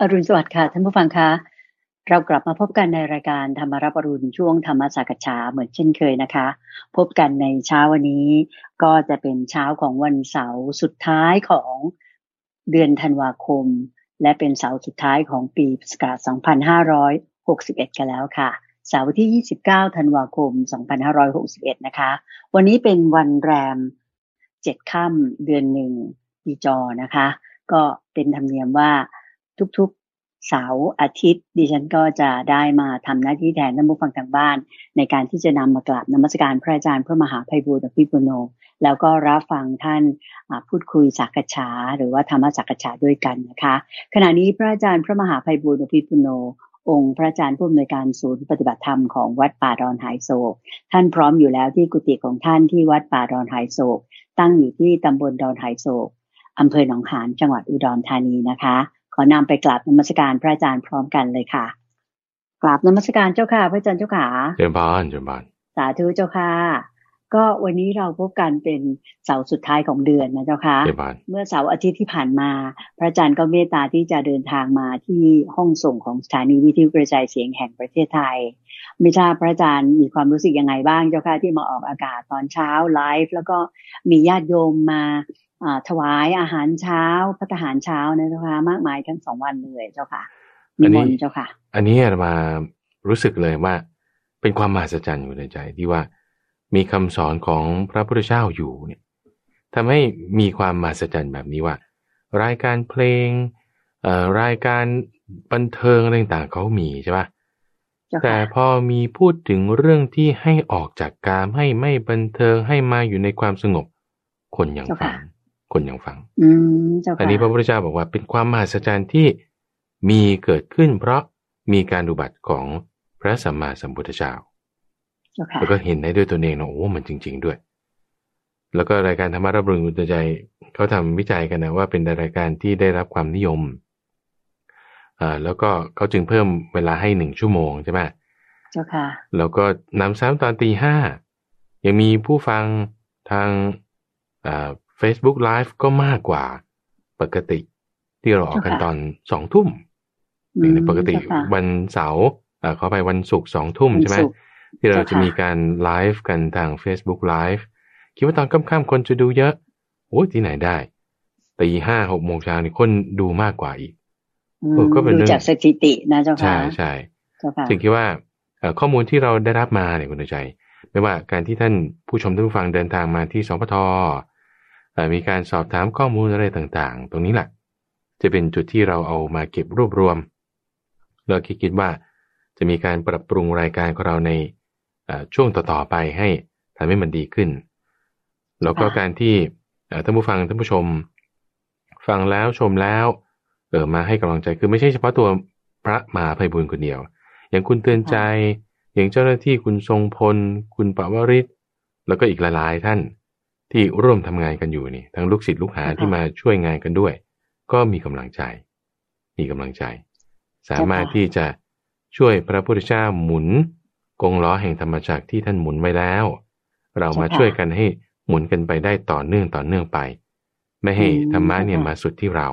อรุณสวัสดิ์ค่ะท่านผู้ฟังคะเรากลับมาพบกันในรายการธรรมรับอรุณช่วงธรรมสักษาเหมือนเช่นเคยนะคะ พบกันในเช้าวันนี้ ก็จะเป็นเช้าของวันเสาร์สุดท้ายของเดือนธันวาคม และเป็นเสาร์สุดท้ายของปีพุทธศักราช2561 กันแล้วค่ะ เสาร์ที่ 29 ธันวาคม 2561 นะคะ วันนี้เป็นวันแรม 7 ค่ำเดือนหนึ่งปีจอนะคะ ก็เป็นธรรมเนียมว่า ทุกๆเสาร์อาทิตย์ ดิฉันก็จะได้มาทำหน้าที่แทนท่านผู้ฟังทางบ้าน ในการที่จะนำมากราบนมัสการพระอาจารย์พระมหาภัยบูร์อภิปุโน แล้วก็รับฟังท่านพูดคุยสักษาหรือว่าธรรมสักษาด้วยกันนะคะ ขณะนี้พระอาจารย์พระมหาภัยบูร์อภิปุโนองค์พระอาจารย์ผู้อำนวยการศูนย์ปฏิบัติธรรมของวัดป่าดอนหายโศก ท่านพร้อมอยู่แล้วที่กุฏิของท่านที่วัดป่าดอนหายโศก ตั้งอยู่ที่ตำบลดอนหายโศกอำเภอหนองหานจังหวัดอุดรธานีนะคะ ขอนำไปกราบนมัสการพระอาจารย์พร้อมกันเลยค่ะกราบนมัสการเจ้าค่ะ พระอาจารย์เจ้าค่ะเจริญพรเจริญพรสาธุเจ้าค่ะ ก็วันนี้เราพบกันเป็นเสาร์สุดท้ายของเดือนนะเจ้าค่ะเมื่อเสาร์อาทิตย์ที่ผ่านมา พระอาจารย์ก็เมตตาที่จะเดินทางมาที่ห้องส่งของสถานีวิทยุกระจายเสียงแห่งประเทศไทย ไม่ทราบพระอาจารย์มีความรู้สึกยังไงบ้างเจ้าค่ะที่มาออกอากาศตอนเช้าไลฟ์แล้วก็มีญาติโยมมาถวายอาหารเช้าพัฒหารเช้านะเจ้าค่ะมากมายทั้งสองวันเลยเจ้าค่ะมีมนเจ้าค่ะ อันนี้มารู้สึกเลยว่า เป็นความมหัศจรรย์อยู่ในใจ ที่ว่ามีคำสอนของพระพุทธเจ้าอยู่เนี่ยทำให้มีความมหัศจรรย์แบบนี้ว่า รายการเพลงเอ่อรายการบันเทิงอะไรต่างๆเขามีใช่ปะแต่พอมีพูดถึงเรื่องที่ให้ออกจากกามให้ไม่บันเทิงให้มาอยู่ในความสงบ คนอย่างฟัง คนยังฟังอืมอันนี้พระพุทธเจ้าบอกว่าเป็นความมหัศจรรย์ที่มีเกิดขึ้น เพราะมีการดูบัตรของพระสัมมาสัมพุทธเจ้าแล้วก็เห็นได้ด้วยตัวเองนะโอ้มันจริง ๆด้วย แล้วก็รายการธรรมะรับรู้ตัวใจเขาทำวิจัยกันนะว่าเป็นรายการที่ได้รับความนิยมอ่าแล้วก็เขาจึงเพิ่มเวลาให้หนึ่งชั่วโมงใช่ไหมเจ้าค่ะ แล้วก็นำซ้ำตอนตีห้ายังมีผู้ฟังทางอ่า Facebook Live ก็มากกว่าปกติที่เราออกกันตอนสองทุ่มในปกติวันเสาร์เขาไปวันศุกร์สองทุ่มใช่ไหมที่เราจะมีการไลฟ์กันทาง Facebook Live คิดว่าตอนค่ำๆคนจะดูเยอะโอ้ที่ไหนได้ตีห้าหกโมงเช้านี่คนดูมากกว่าอีกก็เป็นเรื่องจากสถิตินะเจ้าค่ะใช่ใช่จึงคิดว่าข้อมูลที่เราได้รับมาเนี่ยคุณใจ ไม่ว่าการที่ท่านผู้ชมท่านผู้ฟังเดินทางมาที่สพท มีการสอบถามข้อมูลอะไรต่างๆ ตรงนี้แหละจะเป็นจุดที่เราเอามาเก็บรวบรวม เราคิดคิดว่า จะมีการปรับปรุงรายการของเราในช่วงต่อๆไปให้ทำให้มันดีขึ้น แล้วก็การที่ท่านผู้ฟังท่านผู้ชม ฟังแล้วชมแล้วเออมาให้กำลังใจคือไม่ใช่เฉพาะตัวพระมหาภัยบุญคนเดียว อย่างคุณเตือนใจ อย่างเจ้าหน้าที่คุณทรงพล คุณปวริศแล้วก็อีกหลายๆท่าน ที่ร่วมทำงานกันอยู่นี่ทั้งลูกศิษย์ลูกหาที่มาช่วยงานกันด้วย ก็มีกำลังใจ มีกำลังใจ สามารถที่จะช่วยพระพุทธเจ้าหมุน กงล้อแห่งธรรมจักรที่ท่านหมุนไว้แล้ว เรามาช่วยกันให้หมุนกันไปได้ต่อเนื่องต่อเนื่องไป ไม่ให้ธรรมะเนี่ยมาสุดที่เรา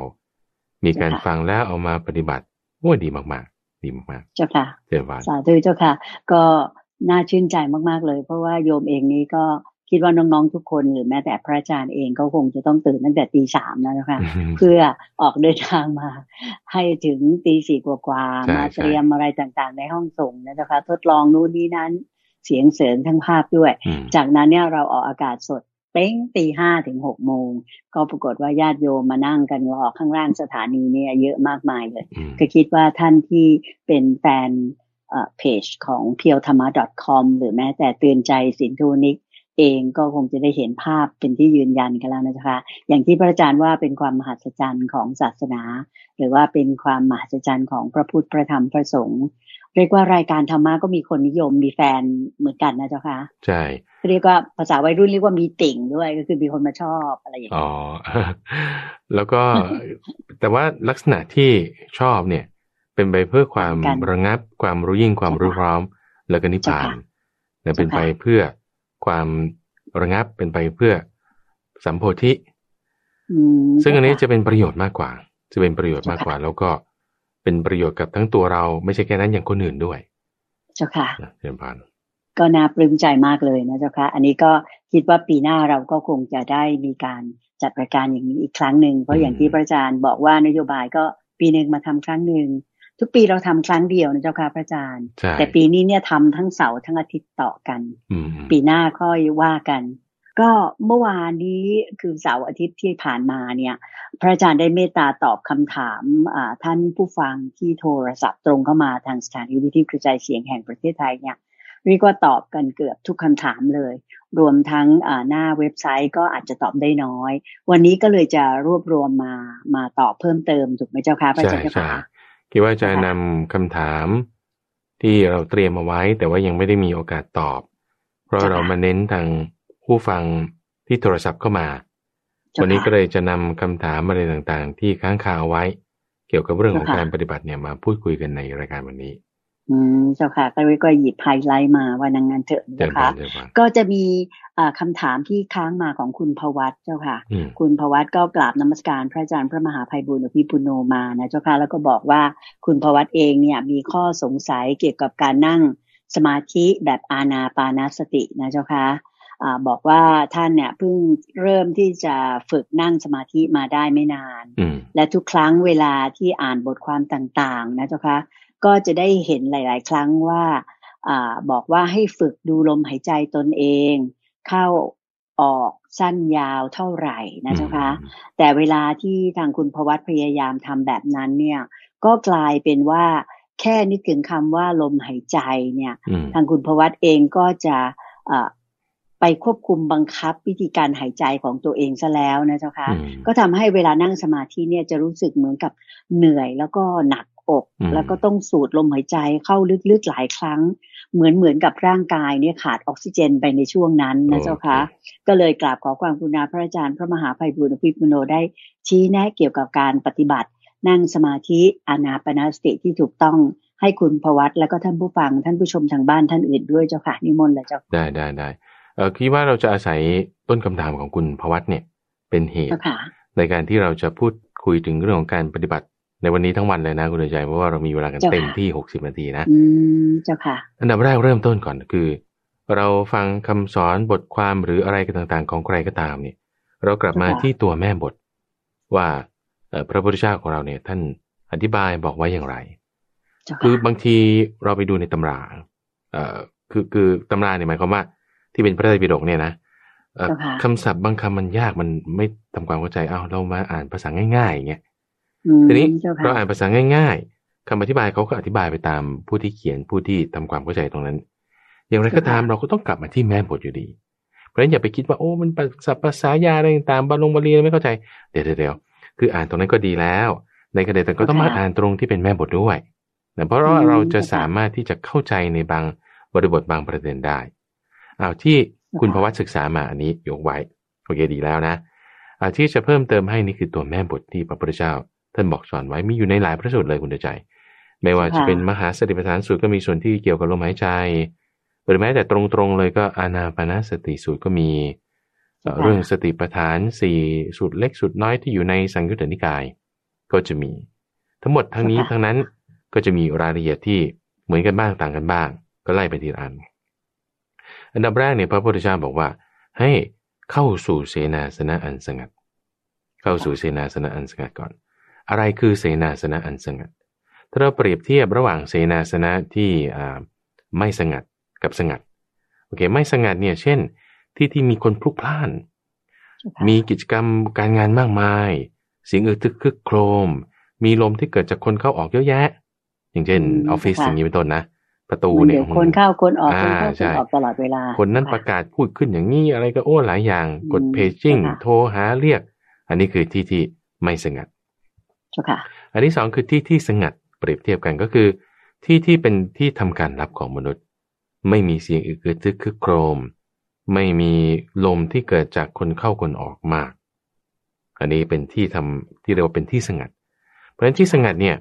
มีการฟังแล้วเอามาปฏิบัติโอ้ดีมากๆ ดีมากๆ เจ้าค่ะเจ้าสาธุเจ้าค่ะ ก็น่าชื่นใจมากๆเลย เพราะว่าโยมเองนี้ก็ คิดว่าน้องๆทุกคนหรือแม้แต่พระอาจารย์เองก็คงจะต้องตื่นตั้งแต่ตีสามนะคะเพื่อออกเดินทางมา ให้ถึงตีสี่กว่าๆมาเตรียมอะไรต่างๆ ในห้องส่งนะคะ ทดลองนู่นนี่นั้นเสียงเสริงทั้งภาพด้วย จากนั้นเนี่ยเราออกอากาศสดเป้งตีห้าถึงหกโมง ก็ปรากฏว่าญาติโยมมานั่งกันรอข้างล่างสถานีเนี่ยเยอะมากมายเลย ก็คิดว่าท่านที่เป็นแฟนเพจของ p พียวธรรมะ .com หรือแม้แต่เตือนใจสินทูนิก เองก็คงจะได้เห็นภาพเป็นที่ยืนยันกันแล้วนะคะอย่างที่พระอาจารย์ว่าเป็นความมหัศจรรย์ของศาสนา หรือว่าเป็นความมหัศจรรย์ของพระพุทธพระธรรมพระสงฆ์เรียกว่ารายการธรรมะก็มีคนนิยมมีแฟนเหมือนกันนะเจ้าค่ะใช่เรียกว่าภาษาวัยรุ่นเรียกว่ามีติ่งด้วยก็คือมีคนมาชอบอะไรอย่างนี้อ๋อแล้วก็แต่ว่าลักษณะที่ชอบเนี่ย เป็นไปเพื่อความระงับความรู้ยิ่งความรู้พร้อม แล้วก็นิพพานเป็นไปเพื่อ ความระงับเป็นไปเพื่อสัมโพธิซึ่งอันนี้จะเป็นประโยชน์มากกว่า จะเป็นประโยชน์มากกว่า แล้วก็เป็นประโยชน์กับทั้งตัวเราไม่ใช่แค่นั้นอย่างคนอื่นด้วย เจ้าค่ะเชิญพานก็น่าปลื้มใจมากเลยนะเจ้าค่ะ อันนี้ก็คิดว่าปีหน้าเราก็คงจะได้มีการจัดรายการอย่างนี้อีกครั้งหนึ่งเพราะอย่างที่พระอาจารย์บอกว่านโยบายก็ปีหนึ่งมาทำครั้งหนึ่ง ทุกปีเราทำครั้งเดียวนะเจ้าค่ะพระอาจารย์ แต่ปีนี้เนี่ยทำทั้งเสาร์ทั้งอาทิตย์ต่อกัน ปีหน้าค่อยว่ากัน ก็เมื่อวานนี้คือเสาร์อาทิตย์ที่ผ่านมาเนี่ย พระอาจารย์ได้เมตตาตอบคำถามท่านผู้ฟังที่โทรศัพท์ตรงเข้ามาทางสถานีวิทยุกระจายเสียงแห่งประเทศไทยเนี่ยเรียกว่าตอบกันเกือบทุกคำถามเลย รวมทั้งหน้าเว็บไซต์ก็อาจจะตอบได้น้อย วันนี้ก็เลยจะรวบรวมมามาตอบเพิ่มเติมถูกไหมเจ้าคะพระอาจารย์คะ คิดว่าจะนำคำถามที่เราเตรียมมาไว้ แต่ว่ายังไม่ได้มีโอกาสตอบ เพราะเรามาเน้นทางผู้ฟังที่โทรศัพท์เข้ามา วันนี้ก็เลยจะนำคำถามอะไรต่างๆ ที่ค้างคาเอาไว้ เกี่ยวกับเรื่องของการปฏิบัติเนี่ยมาพูดคุยกันในรายการวันนี้อืมเจ้าค่ะก็เลยก็หยิบไฮไลท์มาว่านางงานเถอะนะคะก็จะมี คำถามที่ค้างมาของคุณพวัตเจ้าค่ะ คุณพวัตก็กราบนมัสการพระอาจารย์พระมหาภัยบุญอภิปุโนมานะเจ้าค่ะ แล้วก็บอกว่าคุณพวัตเองเนี่ยมีข้อสงสัยเกี่ยวกับการนั่งสมาธิแบบอาณาปานาสตินะเจ้าค่ะบอกว่าท่านเนี่ยเพิ่งเริ่มที่จะฝึกนั่งสมาธิมาได้ไม่นาน และทุกครั้งเวลาที่อ่านบทความต่างๆ นะเจ้าค่ะก็จะได้เห็นหลาย ๆ ครั้งว่าอบอกว่าให้ฝึกดูลมหายใจตนเอง เข้าออกสั้นยาวเท่าไหร่นะเจ้าคะแต่เวลาที่ทางคุณพวัตพยายามทำแบบนั้นเนี่ย ก็กลายเป็นว่าแค่นึกถึงคำว่าลมหายใจเนี่ย ทางคุณพวัตเองก็จะไปควบคุมบังคับวิธีการหายใจของตัวเองซะแล้วนะเจ้าคะก็ทำให้เวลานั่งสมาธิเนี่ยจะรู้สึกเหมือนกับเหนื่อยแล้วก็หนักอก แล้วก็ต้องสูดลมหายใจเข้าลึกๆหลายครั้ง เหมือนเหมือนกับร่างกายเนี่ยขาดออกซิเจนไปในช่วงนั้นนะเจ้าคะ ก็เลยกราบขอความกรุณาพระอาจารย์ พระมหาภัยบุญอภิปุโนได้ชี้แนะเกี่ยวกับการปฏิบัติ นั่งสมาธิอานาปนาสติที่ถูกต้องให้คุณพวัตแล้วก็ท่านผู้ฟังท่านผู้ชมทางบ้านท่านอื่นด้วยเจ้าค่ะนิมนต์เลยเจ้าได้ได้ได้เออคิดว่าเราจะอาศัยต้นคำถามของคุณพวัตเนี่ยเป็นเหตุ ในการที่เราจะพูดคุยถึงเรื่องของการปฏิบัติ ในวันนี้ทั้งวันเลยนะคุณใจเพราะว่าเรามีเวลากันเต็มที่หกสิบนาทีนะอืมเจ้าค่ะ อันดับแรกเริ่มต้นก่อนคือ เราฟังคำสอนบทความหรืออะไรกันต่างๆ ของใครก็ตามเนี่ย เรากลับมาที่ตัวแม่บท ว่าพระพุทธเจ้าของเราเนี่ย ท่านอธิบายบอกไว้อย่างไร คือบางทีเราไปดูในตำราเอ่อคือคือตำราเนี่ยหมายความว่า ที่เป็นพระไตรปิฎกเนี่ยนะคำศัพท์บางคำมันยากมันไม่ทำความเข้าใจเอาเรามาอ่านภาษาง่ายๆอย่างเงี้ย ทีนี้เราอ่านภาษาง่าย ๆคำอธิบายเขาก็อธิบายไปตามผู้ที่เขียนผู้ที่ทำความเข้าใจตรงนั้น อย่างไรก็ตามเราก็ต้องกลับมาที่แม่บทอยู่ดี เพราะฉะนั้นอย่าไปคิดว่าโอ้มันภาษายาอะไรต่างๆบาลงบาลีไม่เข้าใจเดี๋ยวเดี๋ยวคืออ่านตรงนั้นก็ดีแล้ว ในกระเด็นแต่ก็ต้องมาอ่านตรงที่เป็นแม่บทด้วยเพราะว่าเราจะสามารถที่จะเข้าใจในบางบริบทบางประเด็นได้เอาที่คุณภวัตศึกษามาอันนี้ยกไว้โอเคดีแล้วนะที่จะเพิ่มเติมให้นี่คือตัวแม่บทที่พระพุทธเจ้า ท่านบอกสอนไว้มีอยู่ในหลายพระสูตรเลยคุณใจ ไม่ว่าจะเป็นมหาสติปัฏฐานสูตรก็มีส่วนที่เกี่ยวกับลมหายใจหรือแม้แต่ตรงๆเลยก็อานาปนาสติสูตรก็มีเรื่องสติปัฏฐานสี่สูตรเล็กสูตรน้อยที่อยู่ในสังยุตตนิกาย ก็จะมี ทั้งหมดทั้งนี้ทั้งนั้นก็จะมีรายละเอียดที่เหมือนกันบ้างต่างกันบ้าง ก็ไล่ไปทีละอัน อันดับแรกเนี่ยพระพุทธเจ้าบอกว่า ให้เข้าสู่เสนาสนะอันสงัด เข้าสู่เสนาสนะอันสงัดก่อน อะไรคือเสนาสนะอันสงัด ถ้าเราเปรียบเทียบระหว่างเสนาสนะที่ไม่สงัดกับสงัด โอเค ไม่สงัดเนี่ย เช่น ที่ที่มีคนพลุกพล่าน มีกิจกรรมการงานมากมาย เสียงอึกทึกคึกโครม มีลมที่เกิดจากคนเข้าออกเยอะแยะ อย่างเช่นออฟฟิศอย่างนี้เป็นต้นนะ ประตูเนี่ยคนเข้าคนออกคนเข้าคนออกตลอดเวลา คนนั้นประกาศพูดขึ้นอย่างนี้อะไรก็โอ้หลายอย่าง กดเพจจิ้ง โทรหาเรียก อันนี้คือที่ที่ไม่สงัด อันที่สองคือที่ที่สงัดเปรียบเทียบกันก็คือ ที่ที่เป็นที่ทำการรับของมนุษย์ ไม่มีเสียงอึกทึกคึกโครม ไม่มีลมที่เกิดจากคนเข้าคนออกมาก อันนี้เป็นที่ทำที่เรียกว่าเป็นที่สงัด เพราะฉะนั้นที่สงัดเนี่ย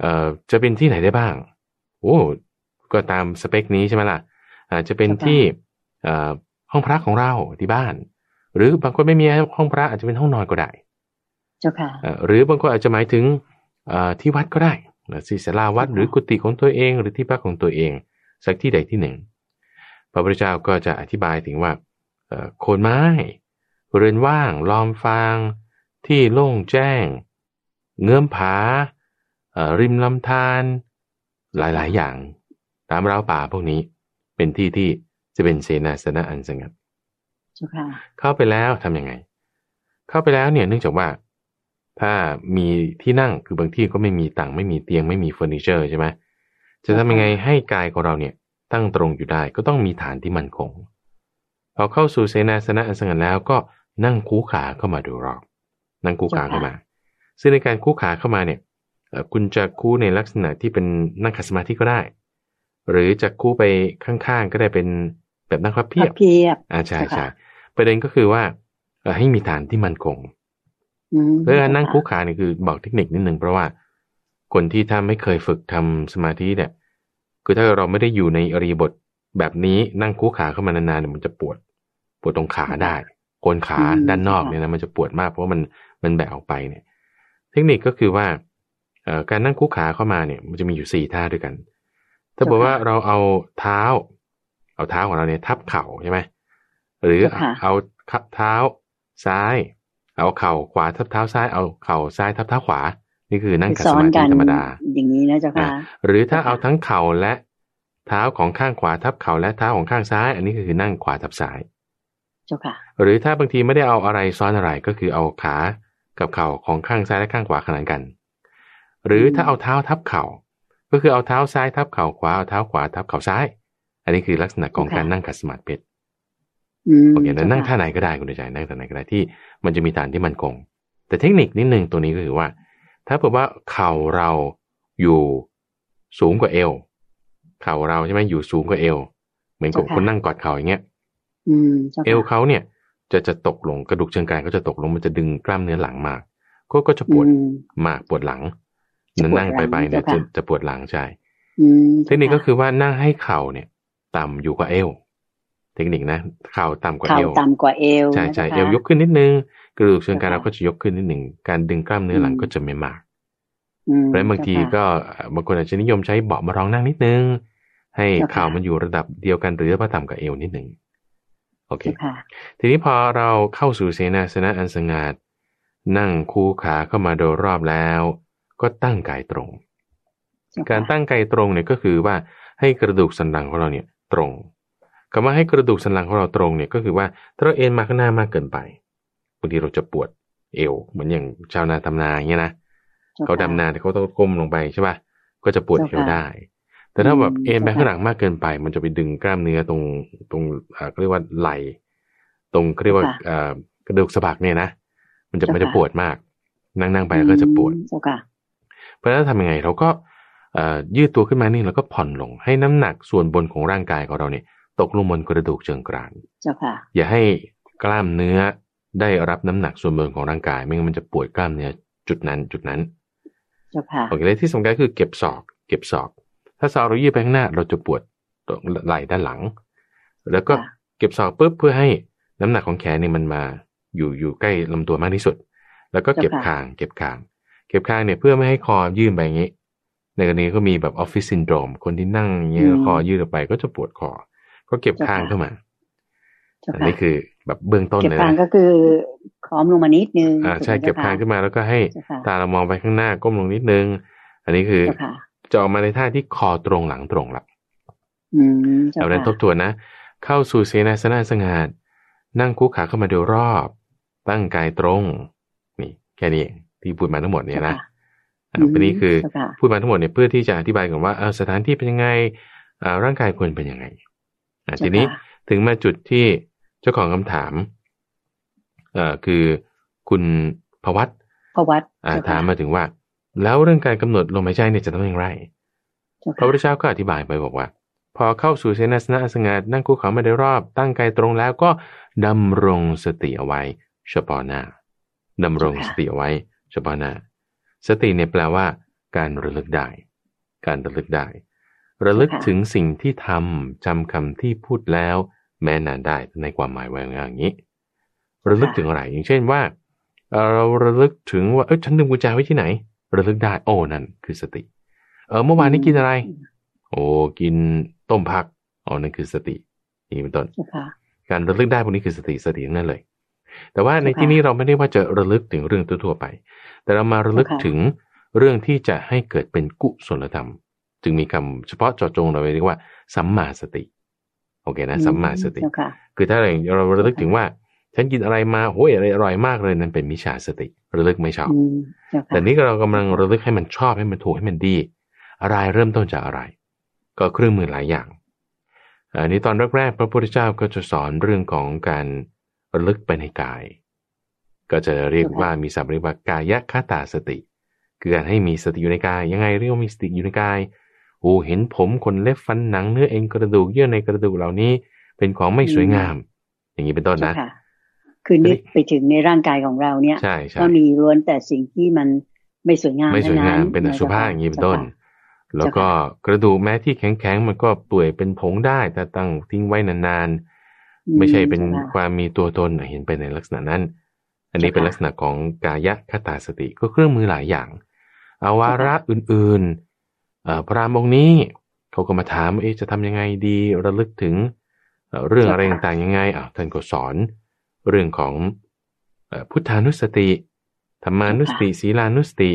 เอ่อจะเป็นที่ไหนได้บ้าง โอ้ก็ตามสเปคนี้ใช่ไหมล่ะอาจจะเป็นที่ห้องพระของเราที่บ้าน หรือบางคนไม่มีห้องพระอาจจะเป็นห้องนอนก็ได้ เจ้าค่ะหรือบางคนอาจจะหมายถึงที่วัดก็ได้ที่ศาลาวัดหรือกุฏิของตัวเอง หรือที่พักของตัวเอง สักที่ใดที่หนึ่ง พระพุทธเจ้าก็จะอธิบายถึงว่าโคนไม้ เรือนว่างล้อมฟาง ที่โล่งแจ้ง เงื่อมผาริมลำธารหลายๆ อย่าง ตามราวป่าพวกนี้เป็นที่ที่จะเป็นเสนาสนะอันสงัดเข้าไปแล้วทํำยังไง เข้าไปแล้วเนี่ยเนื่องจากว่า ถ้ามีที่นั่งคือบางที่ก็ไม่มีตังไม่มีเตียงไม่มีเฟอร์นิเจอร์ใช่ไหมจะทำยังไงให้กายของเราเนี่ยตั้งตรงอยู่ได้ก็ต้องมีฐานที่มั่นคงพอเข้าสู่เสนาสนะอันสงัดแล้วก็นั่งคู่ขาเข้ามาดูรอบ นั่งคู่ขาเข้ามา ซึ่งในการคู่ขาเข้ามาเนี่ยคุณจะคู่ในลักษณะที่เป็นนั่งขัดสมาธิก็ได้ หรือจะคู่ไปข้างๆก็ได้เป็นแบบนั่งพับเพียบอ่าใช่ใช่ประเด็นก็คือว่าให้มีฐานที่มั่นคง เพื่อนั่งคู่ขาเนี่ยคือบอกเทคนิคนิดหนึ่งเพราะว่า คนที่ถ้าไม่เคยฝึกทำสมาธิเนี่ยคือถ้าเราไม่ได้อยู่ในอริบทแบบนี้นั่งคู่ขาเข้ามานานๆเนี่ยมันจะปวด ปวดตรงขาได้โคนขาด้านนอกเนี่ยนะมันจะปวดมากเพราะว่ามันมันแบกออกไปเนี่ย เทคนิคก็คือว่าการนั่งคู่ขาเข้ามาเนี่ย มันจะมีอยู่สี่ท่าด้วยกัน ถ้าบอกว่าเราเอาเท้า เอาเท้าของเราเนี่ยทับเข่าใช่ไหมหรือเอาเท้าซ้าย เอาเข่าขวาทับเท้าซ้ายเอาเข่าซ้ายทับเท้าขวา นี่คือนั่งขัดสมาธิธรรมดา อย่างนี้นะเจ้าค่ะหรือถ้าเอาทั้งเข่าและเท้าของข้างขวาทับเข่าและเท้าของข้างซ้าย อันนี้คือนั่งขวาทับซ้ายเจ้าค่ะ หรือถ้าบางทีไม่ได้เอาอะไรซ้อนอะไรก็คือเอาขากับเข่าของข้างซ้ายและข้างขวาขนานกัน หรือถ้าเอาเท้าทับเข่า ก็คือเอาเท้าซ้ายทับเข่าขวาเอาเท้าขวาทับเข่าซ้าย อันนี้คือลักษณะของการนั่งขัดสมาธิเพชร โอเคนั้นนั่งท่าไหนก็ได้คุณใจนั่งท่าไหนก็ได้ที่ มันจะมีฐานที่มันคง แต่เทคนิคนิดนึงตัวนี้ก็คือว่า ถ้าเผื่อว่าเข่าเราอยู่สูงกว่าเอว เข่าเราใช่ไหมอยู่สูงกว่าเอว เหมือนกับคนนั่งกอดเข่าอย่างเงี้ยเอวเขาเนี่ย จะจะตกลงกระดูกเชิงกรานก็จะตกลงมันจะดึงกล้ามเนื้อหลังมาก ก็ก็จะปวดมากปวดหลังนั่งไปไปเนี่ยจะจะปวดหลังใช่เทคนิคก็คือว่านั่งให้เข่าเนี่ย ต่ำอยู่กว่าเอว เทคนิคนะเข่าต่ำกว่าเอวต่ำกว่าเอวใช่ใช่เอวยกขึ้นนิดนึงกระดูกเชิงกรานเราก็จะยกขึ้นนิดหนึ่งการดึงกล้ามเนื้อหลังก็จะไม่มากเพราะบางทีก็บางคนอาจจะนิยมใช้เบาะมารองนั่งนิดนึง ให้เข่ามันอยู่ระดับเดียวกันหรือว่าต่ำกว่าเอวนิดหนึ่งโอเคทีนี้พอเราเข้าสู่เสนาสนะอันสงัดนั่งคู่ขาเข้ามาโดยรอบแล้ว ก็ตั้งกายตรง การตั้งกายตรงเนี่ยก็คือว่าให้กระดูกสันหลังของเราเนี่ยตรง คำว่าให้กระดูกสันหลังของเราตรงเนี่ยก็คือว่าถ้าเราเอ็นมาข้างหน้ามากเกินไปบางทีเราจะปวดเอว เหมือนอย่างชาวนาทำนาอย่างเงี้ยนะเขาดำนาเขาต้องก้มลงไปใช่ป่ะก็จะปวดเอวได้ แต่ถ้าแบบเอ็นไปข้างหลังมากเกินไป มันจะไปดึงกล้ามเนื้อตรงตรงเรียกว่าไหลตรงเรียกว่ากระดูกสะบักเนี่ยนะมันจะมันจะปวดมาก นั่งนั่งไปแล้วก็จะปวดเพราะฉะนั้นทำยังไงเราก็ยืดตัวขึ้นมานี่แล้วก็ผ่อนลง ให้น้ำหนักส่วนบนของร่างกายของเราเนี่ย ตกลงบนกระดูกเชิงกรานเจ้าค่ะ อย่าให้กล้ามเนื้อได้รับน้ำหนักส่วนบนของร่างกาย ไม่งั้นมันจะปวดกล้ามเนื้อจุดนั้นจุดนั้นเจ้าค่ะโอเคเลยที่สำคัญคือเก็บศอก เก็บศอก ถ้าศอกเรายืดไปข้างหน้า เราจะปวดตรงไหล่ด้านหลัง แล้วก็เก็บศอกปุ๊บเพื่อให้น้ำหนักของแขนนี่มันมาอยู่อยู่ใกล้ลำตัวมากที่สุด แล้วก็เก็บคาง เก็บคาง เก็บคางเนี่ยเพื่อไม่ให้คอยื่นไปอย่างนี้ ในกรณีก็มีแบบออฟฟิศซินโดรมคนที่นั่งอย่างเงี้ยคอยืดออกไปก็จะปวดคอ ก็เก็บคางเข้ามาอันนี้คือแบบเบื้องต้นเลยเก็บคางก็คือค้อมลงมานิดนึงอ่าใช่เก็บคางขึ้นมาแล้วก็ให้ตาเรามองไปข้างหน้าก้มลงนิดนึง อันนี้คือจะออกมาในท่าที่คอตรงหลังตรงหลักเราได้ทบทวนนะ เข้าสู่เสนาสนะสงัดนั่งคุกขาเข้ามาเดียวรอบ ตั้งกายตรง นี่ แค่นี้ที่พูดมาทั้งหมดเนี่ยนะอันนี้คือพูดมาทั้งหมดเนี่ยเพื่อที่จะอธิบายก่อนว่าสถานที่เป็นยังไงร่างกายควรเป็นยังไง ทีนี้ถึงมาจุดที่เจ้าของคำถามเอ่อคือคุณพวัตพวัตถามมาถึงว่า แล้วเรื่องการกำหนดลมหายใจเนี่ยจะต้องอย่างไร พระพุทธเจ้าก็อธิบายไปบอกว่า พอเข้าสู่เสนาสนะสงัดนั่งคุกเขามาได้รอบ ตั้งกายตรงแล้วก็ดำรงสติเอาไว้ เฉพาะหน้าดำรงสติเอาไว้ เฉพาะหน้า สติเนี่ยแปลว่า การระลึกได้ การระลึกได้ ระลึกถึงสิ่งที่ทำจำคำที่พูดแล้ว แม้นานได้ในความหมายว่าอย่างนี้ ระลึกถึงอะไรอย่างเช่นว่า เราระลึกถึงว่าเออฉันลืมกุญแจไว้ที่ไหน ระลึกได้โอ้นั่นคือสติ เออเมื่อวานนี้กินอะไร โอ้กินต้มผักอ๋อนั่นคือสตินี่เป็นต้นเจ้าค่ะการระลึกได้พวกนี้คือสติสติทั้งนั้นเลย แต่ว่าในที่นี้เราไม่ได้ว่าจะระลึกถึงเรื่องทั่วๆไป แต่เรามาระลึกเจ้าค่ะถึงเรื่องที่จะให้เกิดเป็นกุศลธรรม จึงมีคำเฉพาะเจาะจงเราเรียกว่าสัมมาสติ โอเคนะ สัมมาสติเจ้าค่ะคือถ้าเราระลึกถึงว่า ฉันกินอะไรมาโอ้ยอะไรอร่อยมากเลยนั่นเป็นมิจฉาสติ ระลึกไม่ชอบอืมเจ้าค่ะแต่นี้เรากำลังระลึกให้มันชอบให้มันถูกให้มันดี อะไรเริ่มต้นจากอะไร ก็เครื่องมือหลายอย่างอันนี้ตอนแรกๆพระพุทธเจ้าก็จะสอนเรื่องของการระลึกไปในกาย ก็จะเรียกว่ามีสัพท์เรียกว่ากายคตาสติ คือการให้มีสติอยู่ในกาย ยังไงเรียกว่ามีสติอยู่ในกาย โอ้เห็นผมขนเล็บฟันหนังเนื้อเอ็นกระดูกเยื่อในกระดูกเหล่านี้ เป็นของไม่สวยงาม อย่างนี้เป็นต้นเจ้านะค่ะคือนึกไปถึงในร่างกายของเราเนี่ยใช่ใช่ก็มีล้วนแต่สิ่งที่มันไม่สวยงามไม่สวยงามทั้เป็นอสุภะอย่างนี้เป็นต้นจ้าค่ะแล้วก็กระดูกแม้ที่แข็งๆมันก็เปื่อยเป็นผงได้แต่ตั้งทิ้งไว้นานอืๆไม่ใช่เป็นจ้าค่ะความมีตัวตนเห็นไปในลักษณะนั้น อันนี้เจ้าค่ะเป็นลักษณะของกายคตาสติก็เครื่องมือหลายอย่างอาวาระอื่นๆเอ่อ พระรามองค์นี้เขาก็มาถามว่าเอ๊ะจะทำยังไงดีระลึกถึงเอ่อเรื่องอะไรต่างๆยังไงอะท่านก็สอนเรื่องของเอ่อพุทธานุสติธรรมานุสติศีลานุสติ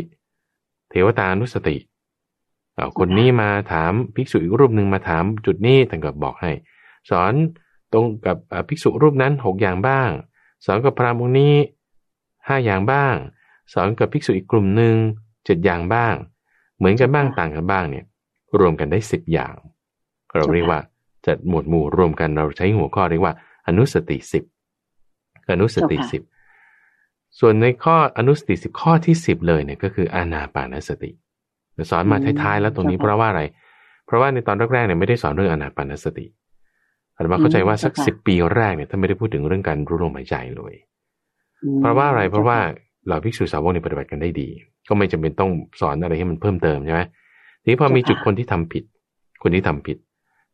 เทวตานุสติเอาคนนี้มาถามภิกษุอีกรูปหนึ่งมาถามจุดนี้ท่านก็บอกให้ สอนตรงกับเอ่อภิกษุรูปนั้นหกอย่างบ้าง สอนกับพราหมณ์องค์นี้ห้าอย่างบ้าง สอนกับภิกษุอีกกลุ่มหนึ่งเจ็ดอย่างบ้าง เหมือนกันบ้างต่างกันบ้างเนี่ย รวมกันได้สิบอย่าง เราเรียกว่าจัดหมวดหมู่รวมกันเราใช้หัวข้อเรียกว่า อนุสติสิบอนุสติสิบส่วนในข้ออนุสติสิบข้อที่สิบเลยเนี่ยก็คืออานาปานสติสอนมาท้ายๆ แล้วตรงนี้เพราะว่าอะไร เพราะว่าในตอนแรกๆเนี่ยไม่ได้สอนเรื่องอานาปานสติอาตมาเข้าใจว่าสักสิบปีแรกเนี่ยท่านไม่ได้พูดถึงเรื่องการรู้ลมหายใจเลยอืมเพราะว่าอะไรเพราะว่า เหล่าภิกษุสาวกเนี่ยปฏิบัติกันได้ดี ก็ไม่จำเป็นต้องสอนอะไรให้มันเพิ่มเติมใช่ไหมทีนี้พอมีจุดคนที่ทำผิด คนที่ทำผิด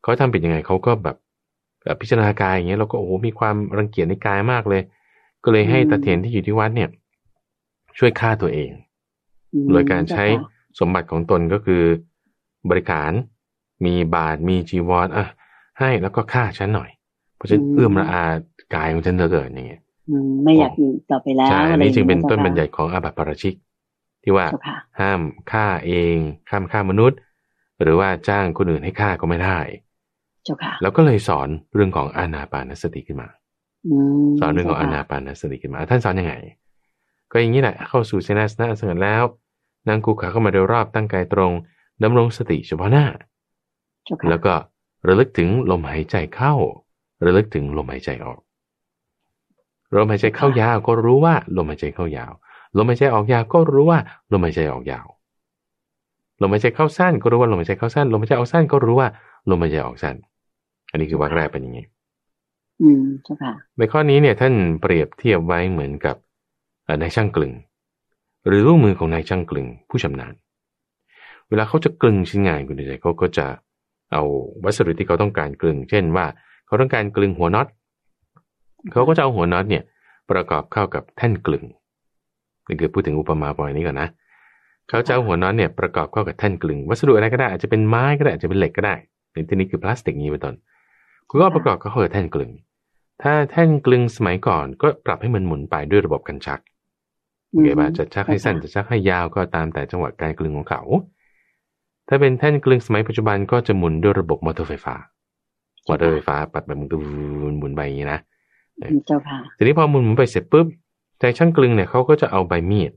เขาทำผิดยังไงเขาก็แบบแบบพิจารณากายอย่างเงี้ยเราก็โอ้โหมีความรังเกียจในกายมากเลย ก็เลยให้ตาเถนที่อยู่ที่วัดเนี่ย ช่วยฆ่าตัวเองอืมโดยการใช้เจ้ค่ะสมบัติของตนก็คือบริการ มีบาทมีจีวรอะให้แล้วก็ฆ่าฉันหน่อย เพราะฉันเอื้อมระอากายของฉันเหลือเกินอย่างเงี้ยอืม ไม่อยากอยู่ต่อไปแล้วใช่อันอะไรนี้จึงเป็นอย่าต้นยบัญญัติของอาบัติปาราชิก ที่ว่าเจ้าค่ะห้ามฆ่าเองห้ามฆ่ามนุษย์ หรือว่าจ้างคนอื่นให้ฆ่าก็ไม่ได้เจ้าค่ะแล้วก็เลยสอนเรื่องของอานาปานสติขึ้นมาอืมสอนเรื่องของอาจ้นาค่ะปานสติขึ้นมา ท่านสอนยังไง ก็อย่างนี้แหละเข้าสู่เสนาสนะสงัดแล้วนางกูขาเข้ามาโดยรอบตั้งกายตรงดำรงสติเฉพาะหน้าเจ้าค่ะแล้วก็ระลึกถึงลมหายใจเข้า ระลึกถึงลมหายใจออก ลมหายใจเข้ายาวก็รู้ว่าลมหายใจเข้ายาว ลมหายใจออกยาวก็รู้ว่าลมหายใจออกยาว ลมหายใจเข้าสั้นก็รู้ว่าลมหายใจเข้าสั้น ลมหายใจออกสั้นก็รู้ว่าลมหายใจออกสั้น อันนี้คือวรรคแรกเป็นอย่างนี้อืมเจ้าค่ะในข้อนี้เนี่ยท่านเปรียบเทียบไว้เหมือนกับเอ่อนายช่างกลึง หรือลูกมือของนายช่างกลึง ผู้ชำนาญ เวลาเขาจะกลึงชิ้นงานคุณใจเขาก็จะเอาวัสดุที่เขาต้องการกลึง เช่นว่า เขาต้องการกลึงหัวน็อต เขาก็จะเอาหัวน็อตเนี่ย ประกอบเข้ากับแท่นกลึงนี่คือพูดถึงอุปมาประมาณนี้ก่อนนะเขาจะเอาหัวน็อตเนี่ยประกอบเข้ากับแท่นกลึง วัสดุอะไรก็ได้อาจจะเป็นไม้ก็ได้อาจจะเป็นเหล็กก็ได้ในที่นี้คือพลาสติกนี้เป็นต้นคุณก็เอาประกอบเข้ากับแท่นกลึง ถ้าแท่นกลึงสมัยก่อนก็ปรับให้มันหมุนไปด้วยระบบกันชักโอเคป่ะจะชักให้สั้นจะชักให้ยาวก็ตามแต่จังหวะการกลึงของเขา ถ้าเป็นแท่นกลึงสมัยปัจจุบันก็จะหมุนด้วยระบบมอเตอร์ไฟฟ้ามอเตอร์ไฟฟ้าปัดแบบดูนหมุนไปอย่างนี้นะอืม เจ้าค่ะทีนี้พอหมุนหมุนไปเสร็จปุ๊บใจช่างกลึงเนี่ยเขาก็จะเอาใบมีด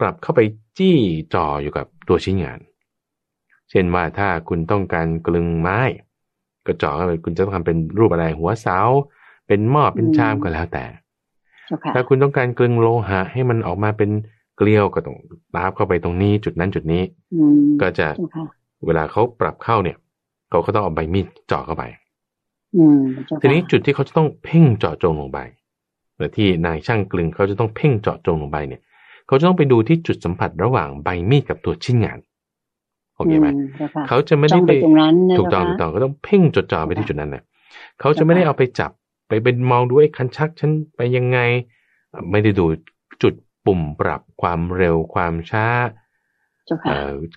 ปรับเข้าไปจี้จ่ออยู่กับตัวชิ้นงาน เช่นว่าถ้าคุณต้องการกลึงไม้ ก็จ่อเข้าไปคุณจะต้องทำเป็นรูปอะไรหัวเสา เป็นหม้อเป็นชามก็แล้วแต่เจ้าค่ะถ้าคุณต้องการกลึงโลหะให้มันออกมาเป็นเกลียวก็ต้องตาบเข้าไปตรงนี้จุดนั้นจุดนี้อืมก็จะเจ้าค่ะเวลาเขาปรับเข้าเนี่ยเขาก็ต้องเอาใบมีดเจาะเข้าไปอืมเจ้าค่ะ ทีนี้จุดที่เขาจะต้องเพ่งเจาะจงลงไปหรือที่นายช่างกลึงเขาจะต้องเพ่งเจาะจงลงไปเนี่ย เขาจะต้องไปดูที่จุดสัมผัสระหว่างใบมีดกับตัวชิ้นงานโอเคไหมเจ้าค่ะเขาจะไม่จ้ได้องไปไปตรงนั้นนะถูกต้องเจ้าถูกต้อค่ะงก็ต้องเพ่งจดจ่อไปที่ค่ะจุดนั้นนะเขาจะไม่ได้เอาไปจับไปเป็นมองดูไอ้คันชักฉันไปยังไง ไม่ได้ดูจุดปุ่มปรับความเร็วความช้า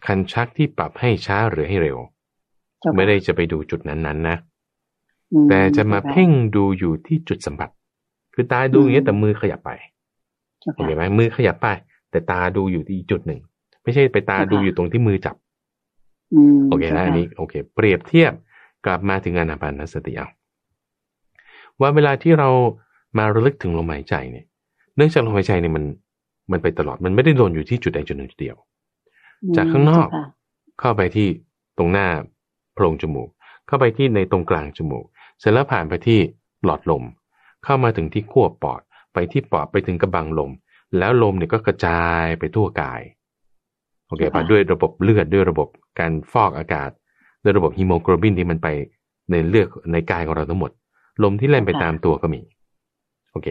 คันชักที่ปรับให้ช้าหรือให้เร็ว ไม่ได้จะไปดูจุดนั้นๆนะ แต่จะมาเพ่งดูอยู่ที่จุดสัมผัส คือตาดูอย่างนี้แต่มือขยับไปโอเคไหมมือขยับไป แต่ตาดูอยู่ที่จุดหนึ่ง ไม่ใช่ไปตาดูอยู่ตรงที่มือจับโอเคนะอันนี้โอเค เปรียบเทียบกลับมาถึงอนาปานสติเอาว่าเวลาที่เรามาระลึกถึงลมหายใจเนี่ย เนื่องจากลมหายใจเนี่ยมัน มันไปตลอดมันไม่ได้โดนอยู่ที่จุดใดจุดหนึ่งจุดเดียว จากข้างนอกเข้าไปที่ตรงหน้าโพรงจมูก เข้าไปที่ในตรงกลางจมูก เสร็จแล้วผ่านไปที่หลอดลม เข้ามาถึงที่ขั้วปอด ไปที่ปอดไปถึงกระบังลม แล้วลมเนี่ยก็กระจายไปทั่วกาย โอเคป่ะด้วยระบบเลือดด้วยระบบการฟอกอากาศ ด้วยระบบฮีโมโกลบินที่มันไปในเลือดในกายของเราทั้งหมด ลมที่แล่นไปตามตัวก็มี โอเค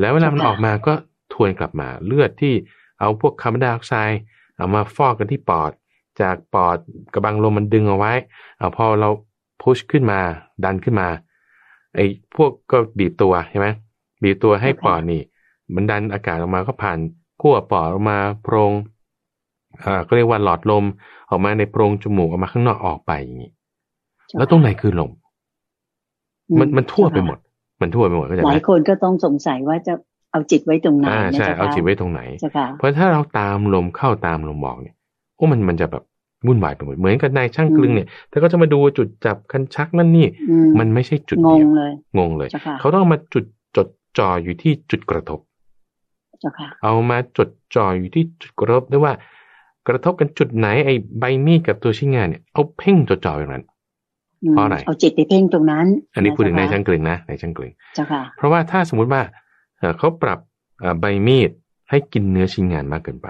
แล้วเวลามันออกมาก็ทวนกลับมา เลือดที่เอาพวกคาร์บอนไดออกไซด์เอามาฟอกกันที่ปอด จากปอดกระบังลมมันดึงเอาไว้ เอาพอเรา พุชขึ้นมาดันขึ้นมาไอ้พวกก็บีบตัวใช่ไหมบีบตัวให้ปอดนี่ มันดันอากาศออกมาก็ผ่านขั้วปอดออกมาโพรงอ่าก็เรียกว่าหลอดลมออกมาในโพรงจมูกออกมาข้างนอกออกไปอย่างนี้แล้วตรงไหนคือลม มันมันทั่วไปหมด มันทั่วไปหมดก็จะหลายคนก็ต้องสงสัยว่าจะเอาจิตไว้ตรงไหนอ่าใช่เอาจิตไว้ตรงไหน เพราะถ้าเราตามลมเข้าตามลมออกเนี่ยโอ้มันมันจะแบบ วุ่นวายไปหมดเหมือนกับนายช่างกลึงเนี่ยแต่ก็จะมาดูจุดจับคันชักนั่นนี่ มันไม่ใช่จุดเดียวงงเลย เขาต้องมาจุดจดจ่ออยู่ที่จุดกระทบเอามาจดจ่ออยู่ที่จุดกระทบด้วยว่ากระทบกันจุดไหนไอ้ใบมีดกับตัวชิ้นงานเนี่ยเอาเพ่งจดจ่ออย่างนั้นเพราะอะไรเอาจิตไปเพ่งตรงนั้น อันนี้พูดถึงในช่างกลึงนะในช่างกลึงเจ้าค่ะเพราะว่าถ้าสมมุติว่าเขาปรับใบมีดให้กินเนื้อชิ้นงานมากเกินไป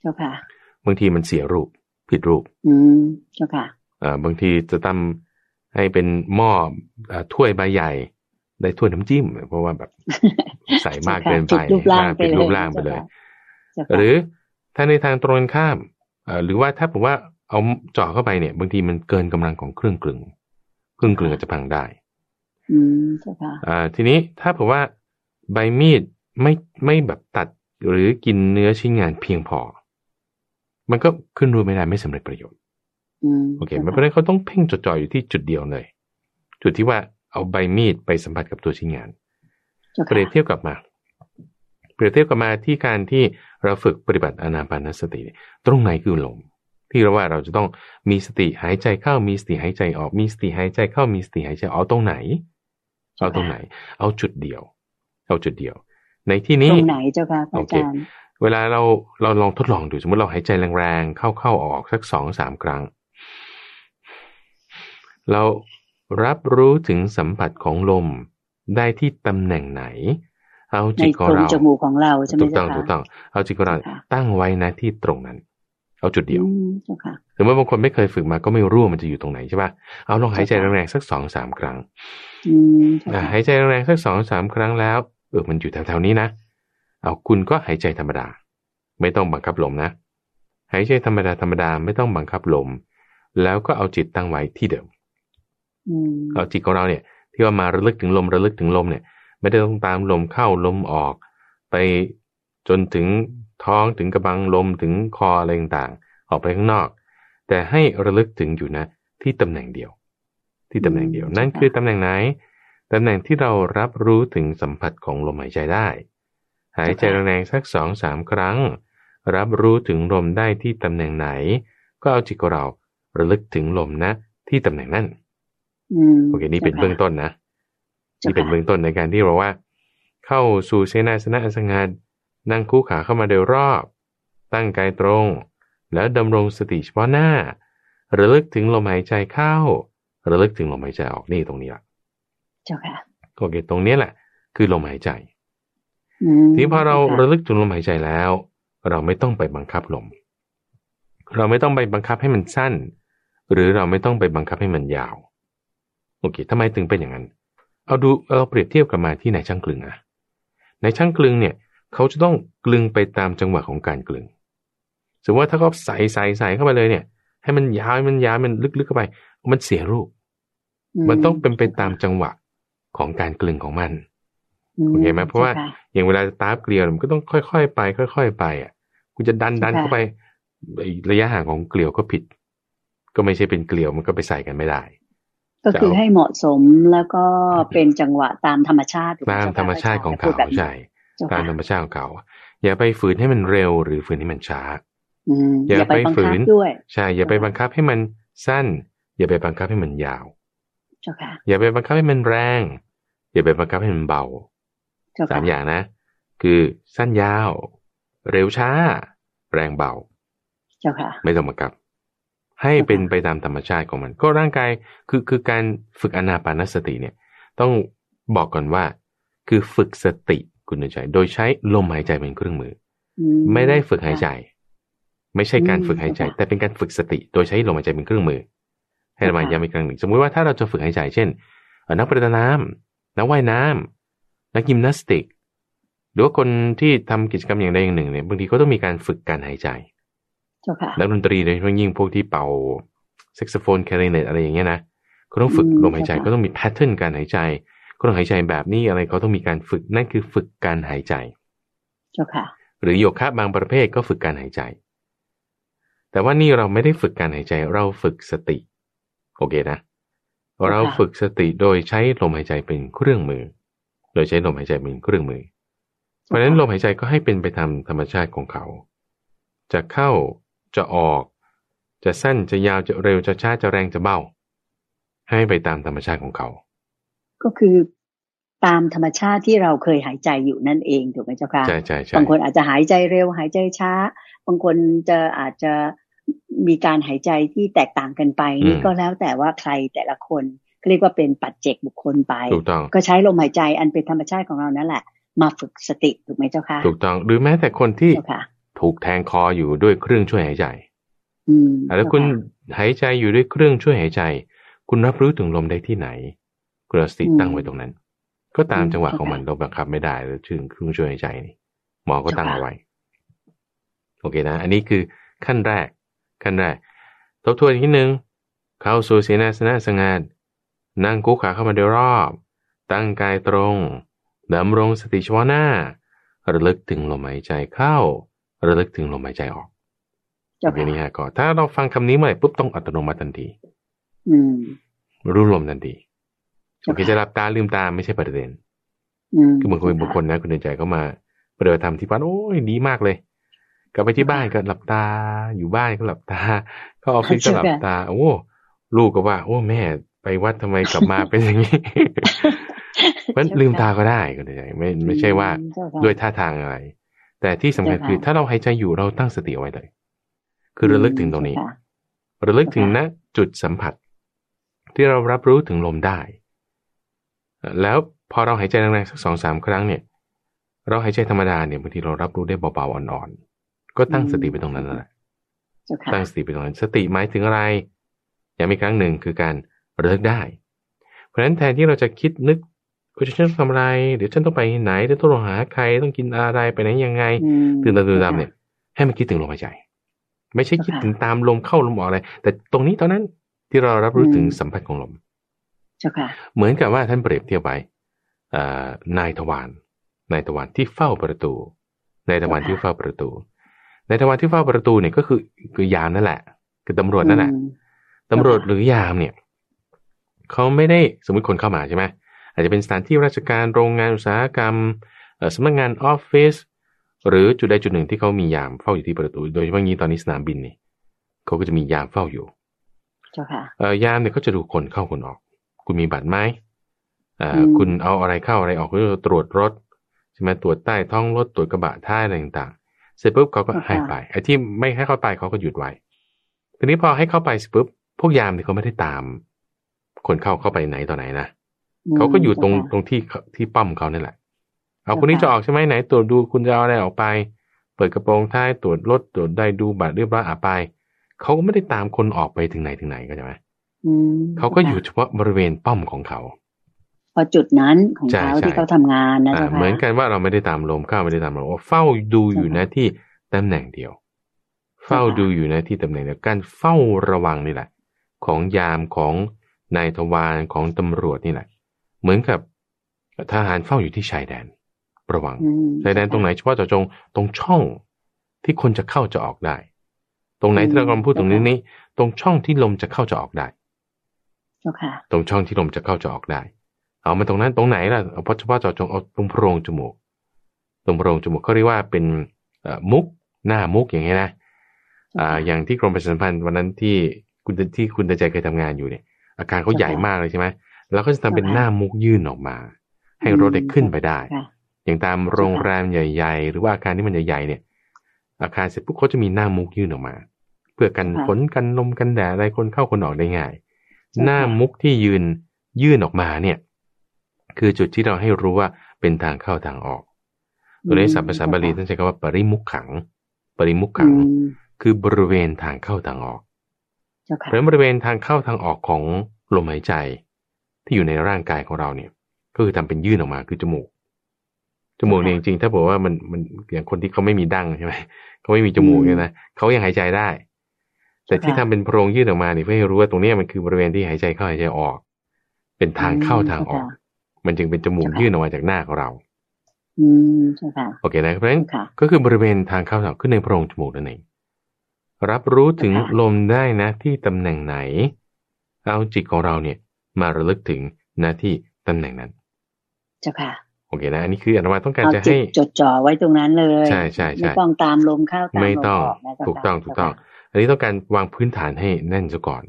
เจ้าค่ะบางทีมันเสียรูป ผิดรูป อืมเจ้าค่ะบางทีจะทำให้เป็นหม้อถ้วยใบใหญ่ ได้ถ้วยน้ำจิ้ม เพราะว่าแบบใส่มากเกินไปเป็นรูปร่างไปเลย หรือถ้าในทางตรงกันข้ามหรือว่าถ้าผมว่าเอาเจาะเข้าไปเนี่ย บางทีมันเกินกำลังของเครื่องกลึง เครื่องกลึงอาจจะพังได้ อืมใช่ค่ะอ่าทีนี้ถ้าผมว่าใบมีดไม่ไม่แบบตัดหรือกินเนื้อชิ้นงานเพียงพอ มันก็ขึ้นรูไม่ได้ไม่สำเร็จประโยชน์โอเคไม่เป็นไรเขาต้องเพ่งจดจ่ออยู่ที่จุดเดียวเลย จุดที่ว่าเอาใบมีดไปสัมผัสกับตัวชิ้นงานเปรียบเทียบกับมา เปรียบเทียบกับมาที่การที่เราฝึกปฏิบัติอนาปานสติ ตรงไหนคือลมที่เราว่าเราจะต้องมีสติหายใจเข้ามีสติหายใจออกมีสติหายใจเข้ามีสติหายใจออกตรงไหน เอาตรงไหน เอาจุดเดียว เอาจุดเดียว ในที่นี้ตรงไหนเจ้าค่ะอาจารย์ เวลาเราเราลองทดลองดูสมมติเราหายใจแรงๆ เข้าเข้าออกสักสองสามครั้ง เรารับรู้ถึงสัมผัสของลมได้ที่ตำแหน่งไหน เอาจิตของเราจมูกของเราใช่ไหมถูกต้องถูกต้อง เอาจิตของเราตั้งไว้นะที่ตรงนั้น เอาจุดเดียวถึงแม้บางคนไม่เคยฝึกมาก็ไม่รู้มันจะอยู่ตรงไหนใช่ป่ะเอาลองหายใจแรงๆสักสองสามครั้งหายใจแรงๆสักสองสามครั้งแล้วเออมันอยู่แถวๆนี้นะ เอาคุณก็หายใจธรรมดา ไม่ต้องบังคับลมนะ หายใจธรรมดาธรรมดาไม่ต้องบังคับลม แล้วก็เอาจิตตั้งไว้ที่เดิมเอาจิตของเราเนี่ย ที่ว่ามาระลึกถึงลมระลึกถึงลมเนี่ย ไม่ได้ต้องตามลมเข้าลมออก ไปจนถึงท้องถึงกระบังลมถึงคออะไรต่างๆออกไปข้างนอก แต่ให้ระลึกถึงอยู่นะ ที่ตำแหน่งเดียว ที่ตำแหน่งเดียวนั่นคือตำแหน่งไหนตำแหน่งที่เรารับรู้ถึงสัมผัสของลมหายใจได้ หายใจแรงๆสักสองสามครั้ง รับรู้ถึงลมได้ที่ตำแหน่งไหน ก็เอาจิตของเราระลึกถึงลมนะที่ตำแหน่งนั้นโอเค นี่เป็นเบื้องต้นนะที่เป็นเบื้องต้นในการที่เราว่า เข้าสู่เสนาสนะอัสงัดนั่งคู่ขาเข้ามาโดยรอบ ตั้งกายตรง แล้วดำรงสติเฉพาะหน้า ระลึกถึงลมหายใจเข้า ระลึกถึงลมหายใจออกนี่ตรงนี้ละเจ้าค่ะโอเคตรงนี้แหละ คือลมหายใจ ทีพอเราระลึกถึงลมหายใจแล้ว เราไม่ต้องไปบังคับลม เราไม่ต้องไปบังคับให้มันสั้น หรือเราไม่ต้องไปบังคับให้มันยาวโอเคทำไมถึงเป็นอย่างนั้น เอาดูเราเปรียบเทียบกับมาที่ในช่างกลึงอะในช่างกลึงเนี่ย เขาจะต้องกลึงไปตามจังหวะของการกลึงสมมติว่าถ้าเขาใส่ใส่ใส่เข้าไปเลยเนี่ย ให้มันยาวมันยาวมันลึกๆเข้าไป มันเสียรูป มันต้องเป็นไปตามจังหวะของการกลึงของมัน โอเคไหมเพราะว่าอย่างเวลาตาเกลียวมันก็ต้องค่อยๆไป ค่อย ๆ ไปอะ คุณจะดันดันเข้าไประยะห่างของเกลียวก็ผิด ก็ไม่ใช่เป็นเกลียวมันก็ไปใส่กันไม่ได้ ก็คือให้เหมาะสมแล้วก็เป็นจังหวะตามธรรมชาติตามธรรมชาติของเขาใช่ตามธรรมชาติของเขาอย่าไปฝืนให้มันเร็วหรือฝืนให้มันช้าอย่าไปฝืนด้วยใช่ อย่าไปบังคับให้มันสั้น อย่าไปบังคับให้มันยาวอย่าไปบังคับให้มันแรง อย่าไปบังคับให้มันเบา สามอย่างนะ คือสั้นยาว เร็วช้า แรงเบาเจ้าค่ะไม่ต้องบังคับ ให้เป็นไปตามธรรมชาติของมัน ก็ร่างกายคือคือการฝึกอนาปานสติเนี่ย ต้องบอกก่อนว่า คือฝึกสติคุณใจโดยใช้ลมหายใจเป็นเครื่องมือ ไม่ได้ฝึกหายใจ ไม่ใช่การฝึกหายใจ แต่เป็นการฝึกสติ โดยใช้ลมหายใจเป็นเครื่องมือ ให้เราย้ำอีกครั้งหนึ่ง สมมุติว่าถ้าเราจะฝึกหายใจ เช่นนักประดาน้ำนักว่ายน้ำ นักยิมนาสติก หรือว่าคนที่ทำกิจกรรมอย่างใดอย่างหนึ่งเนี่ยบางทีเขาต้องมีการฝึกการหายใจนักดนตรีโดยเฉพาะยิ่งพวกที่เป่าแซกโซโฟนคลาริเน็ตอะไรอย่างเงี้ยนะเขาต้องฝึกลมหายใจก็ต้องมี pattern การหายใจ ก็ต้องหายใจแบบนี้อะไรเขาต้องมีการฝึกนั่นคือฝึกการหายใจเจ้าค่ะ หรือโยคะบางประเภทก็ฝึกการหายใจ แต่ว่านี่เราไม่ได้ฝึกการหายใจเราฝึกสติ โอเคนะ เราฝึกสติโดยใช้ลมหายใจเป็นเครื่องมือ โดยใช้ลมหายใจเป็นเครื่องมือ เพราะฉะนั้นลมหายใจก็ให้เป็นไปตามธรรมชาติของเขา จะเข้าจะออก จะสั้นจะยาวจะเร็วจะช้าจะแรงจะเบาให้ไปตามธรรมชาติของเขา ก็คือตามธรรมชาติที่เราเคยหายใจอยู่นั่นเองถูกไหมเจ้าค่ะใช่ใช่ใช่บางคนอาจจะหายใจเร็วหายใจช้า บางคนจะอาจจะมีการหายใจที่แตกต่างกันไปนี่ก็แล้วแต่ว่าใครแต่ละคน เรียกว่าเป็นปัจเจกบุคคลไปถูกต้องก็ใช้ลมหายใจอันเป็นธรรมชาติของเรานั่นแหละ มาฝึกสติถูกไหมเจ้าค่ะถูกต้องหรือแม้แต่คนที่ถูกแทงคออยู่ด้วยเครื่องช่วยหายใจอืมแล้วคุณหายใจอยู่ด้วยเครื่องช่วยหายใจ คุณรับรู้ถึงลมได้ที่ไหนกระสติตั้งไว้ตรงนั้น ก็ตามจังหวะของมันเราบังคับไม่ได้หรือถึงเครื่องช่วยหายใจนี่หมอก็ตั้งเอาไว้ โอเคนะ อันนี้คือขั้นแรก ขั้นแรก ทบทวนที่หนึ่งเข้าสู่เสนาสนะสงัด นั่งกุขาเข้ามาโดยรอบ ตั้งกายตรงดำรงสติเฉพาะหน้า ระลึกถึงลมหายใจเข้า ระลึกถึงลมหายใจออกโอเคนี่ฮะก่อนถ้าเราฟังคำนี้เมื่อไหร่ปุ๊บต้องอัตโนมัติทันทีอืมรู้ลมทันทีโอเคจะหลับตาลืมตาไม่ใช่ประเด็นคือบางคนบางคนนะคุณเดินใจเขามาปฏิบัติธรรมที่บ้านโอ้ยดีมากเลย กลับไปที่บ้านก็หลับตาอยู่บ้านก็หลับตา ก็ออฟฟิศก็หลับตา โอ้ลูกก็ว่า โอ้แม่ไป วัดทำไมกลับมาเป็นอย่างนี้มันลืมตาก็ได้ก็ได้ไม่ไม่ใช่ว่าด้วยท่าทางอะไร แต่ที่สำคัญคือถ้าเราหายใจอยู่เราตั้งสติเอาไว้เลย คือระลึกถึงตรงนี้ ระลึกถึงณจุดสัมผัส ที่เรารับรู้ถึงลมได้ แล้วพอเราหายใจแรงๆสักสองสามครั้งเนี่ย เราหายใจธรรมดาเนี่ยบางทีเรารับรู้ได้เบาๆอ่อนๆ ก็ตั้งสติไปตรงนั้นแหละตั้งสติไปตรงนั้น สติหมายถึงอะไร อย่างมีครั้งหนึ่งคือการ เลิกได้ เพราะฉะนั้นแทนที่เราจะคิดนึกว่าฉันต้องทำอะไรเดี๋ยวฉันต้องไปไหนจะต้องหาใครต้องกินอะไรไปไหนยังไง ตื่นตาตื่นตามเนี่ย ให้มันคิดถึงลมหายใจ ไม่ใช่คิดถึงตามลมเข้าลมออกอะไร แต่ตรงนี้ตอนนั้นที่เรารับรู้ถึงสัมผัสของลมเหมือนกับว่าท่านเปรียบเทียบไปนายทวารนายทวารที่เฝ้าประตูนายทวารที่เฝ้าประตูนายทวารที่เฝ้าประตูเนี่ยก็คือคือยามนั่นแหละ คือตำรวจนั่นแหละตำรวจหรือยามเนี่ย เขาไม่ได้สมมติคนเข้ามาใช่ไหมอาจจะเป็นสถานที่ราชการโรงงานอุตสาหกรรมสำนักงานออฟฟิศหรือจุดใดจุดหนึ่งที่เขามียามเฝ้าอยู่ที่ประตู โดยเฉพาะงี้ตอนนี้สนามบินนี่เขาก็จะมียามเฝ้าอยู่ยามเนี่ยเขาจะดูคนเข้าคนออก คุณมีบัตรไหมอ่าคุณเอาอะไรเข้าอะไรออกก็ตรวจรถใช่ไหมตรวจใต้ท้องรถตรวจกระบะท้ายอะไรต่างๆ เสร็จปุ๊บเขาก็ให้ไปไอ้ที่ไม่ให้เข้าไปเขาก็หยุดไว้ทีนี้พอให้เข้าไปปุ๊บพวกยามเนี่ยเขาไม่ได้ตาม คนเข้าเข้าไปไหนต่อไหนนะเขาก็อยู่ตรงตรงที่ที่ป้อมเขานี่แหละ เอาคนนี้จะออกใช่ไหมไหนตรวจดูคุณจะเอาอะไรออกไป เปิดกระโปรงท้ายตรวจรถตรวจได้ดูบัตรเรียบร้อยอะไปเขาก็ไม่ได้ตามคนออกไปถึงไหนถึงไหนก็ใช่ไหมเขาก็อยู่เฉพาะบริเวณป้อมของเขาพอจุดนั้นของเขาที่เขาทำงานนะคะเหมือนกันว่าเราไม่ได้ตามลมเข้าไม่ได้ตามลมว่าเฝ้าดูอยู่นะที่ตำแหน่งเดียว เฝ้าดูอยู่นะที่ตำแหน่งเดียวการเฝ้าระวังนี่แหละ ของยามของ นายทวารของตำรวจนี่แหละ เหมือนกับทหารเฝ้าอยู่ที่ชายแดน ระวังชายแดนตรงไหนเฉพาะเจาะจงตรงช่องที่คนจะเข้าจะออกได้ ตรงไหนที่เรากำลังพูดตรงนี้นี้ ตรงช่องที่ลมจะเข้าจะออกได้เจ้าค่ะตรงช่องที่ลมจะเข้าจะออกได้ เอามาตรงนั้นตรงไหนล่ะเอาเฉพาะเจาะจงเอาตรงโพรงจมูก ตรงโพรงจมูกเขาเรียกว่าเป็นมุกหน้ามุกอย่างเงี้ยนะอ่าอย่างที่กรมประชาสัมพันธ์วันนั้นที่คุณที่คุณตาใจเคยทำงานอยู่เนี่ย อาการเขาใหญ่มากเลยใช่ไหมแล้วก็จะทำเป็นหน้ามุกยื่นออกมา ให้รถเด็กขึ้นไปได้ อย่างตามโรงแรมใหญ่ ๆ หรือว่าอาคารที่มันใหญ่ๆเนี่ย อาคารเสร็จปุ๊บเขาจะมีหน้ามุกยื่นออกมา เพื่อกันฝนกันลมกันแดดอะไรคนเข้าคนออกได้ง่าย หน้ามุกที่ยืนยื่นออกมาเนี่ย คือจุดที่เราให้รู้ว่าเป็นทางเข้าทางออก ตัวนี้สัพภาษาบาลีท่านใช้คำว่าปริมุขขัง ปริมุขขัง คือบริเวณทางเข้าทางออก เพราะบริเวณทางเข้าทางออกของลมหายใจ ที่อยู่ในร่างกายของเราเนี่ย ก็คือทำเป็นยื่นออกมาคือจมูก จมูกเนี่ยจริงๆถ้าบอกว่ามันมันอย่างคนที่เขาไม่มีดั้งใช่ไหมเขาไม่มีจมูกเนี่ยนะเขายังหายใจได้ แต่ที่ทำเป็นโพรงยื่นออกมาเนี่ยเพื่อให้รู้ว่าตรงนี้มันคือบริเวณที่หายใจเข้าหายใจออก เป็นทางเข้าทางออก มันจึงเป็นจมูกยื่นออกมาจากหน้าของเราอืมใช่ค่ะโอเคนะเพราะฉะนั้นก็คือบริเวณทางเข้าทางขึ้นในโพรงจมูกนั่นเอง รับรู้ถึงลมได้นะที่ตำแหน่งไหน เอาจิตของเราเนี่ยมาระลึกถึงหน้าที่ตำแหน่งนั้น เจ้าค่ะโอเคนะอันนี้คืออนุมาต้องการจะให้จดจ่อไว้ตรงนั้นเลยใช่ใช่ใช่ไม่ต้องตามลมเข้าตามลมออกไม่ต้องถูกต้องถูกต้อง อันนี้ต้องการวางพื้นฐานให้แน่นซะก่อน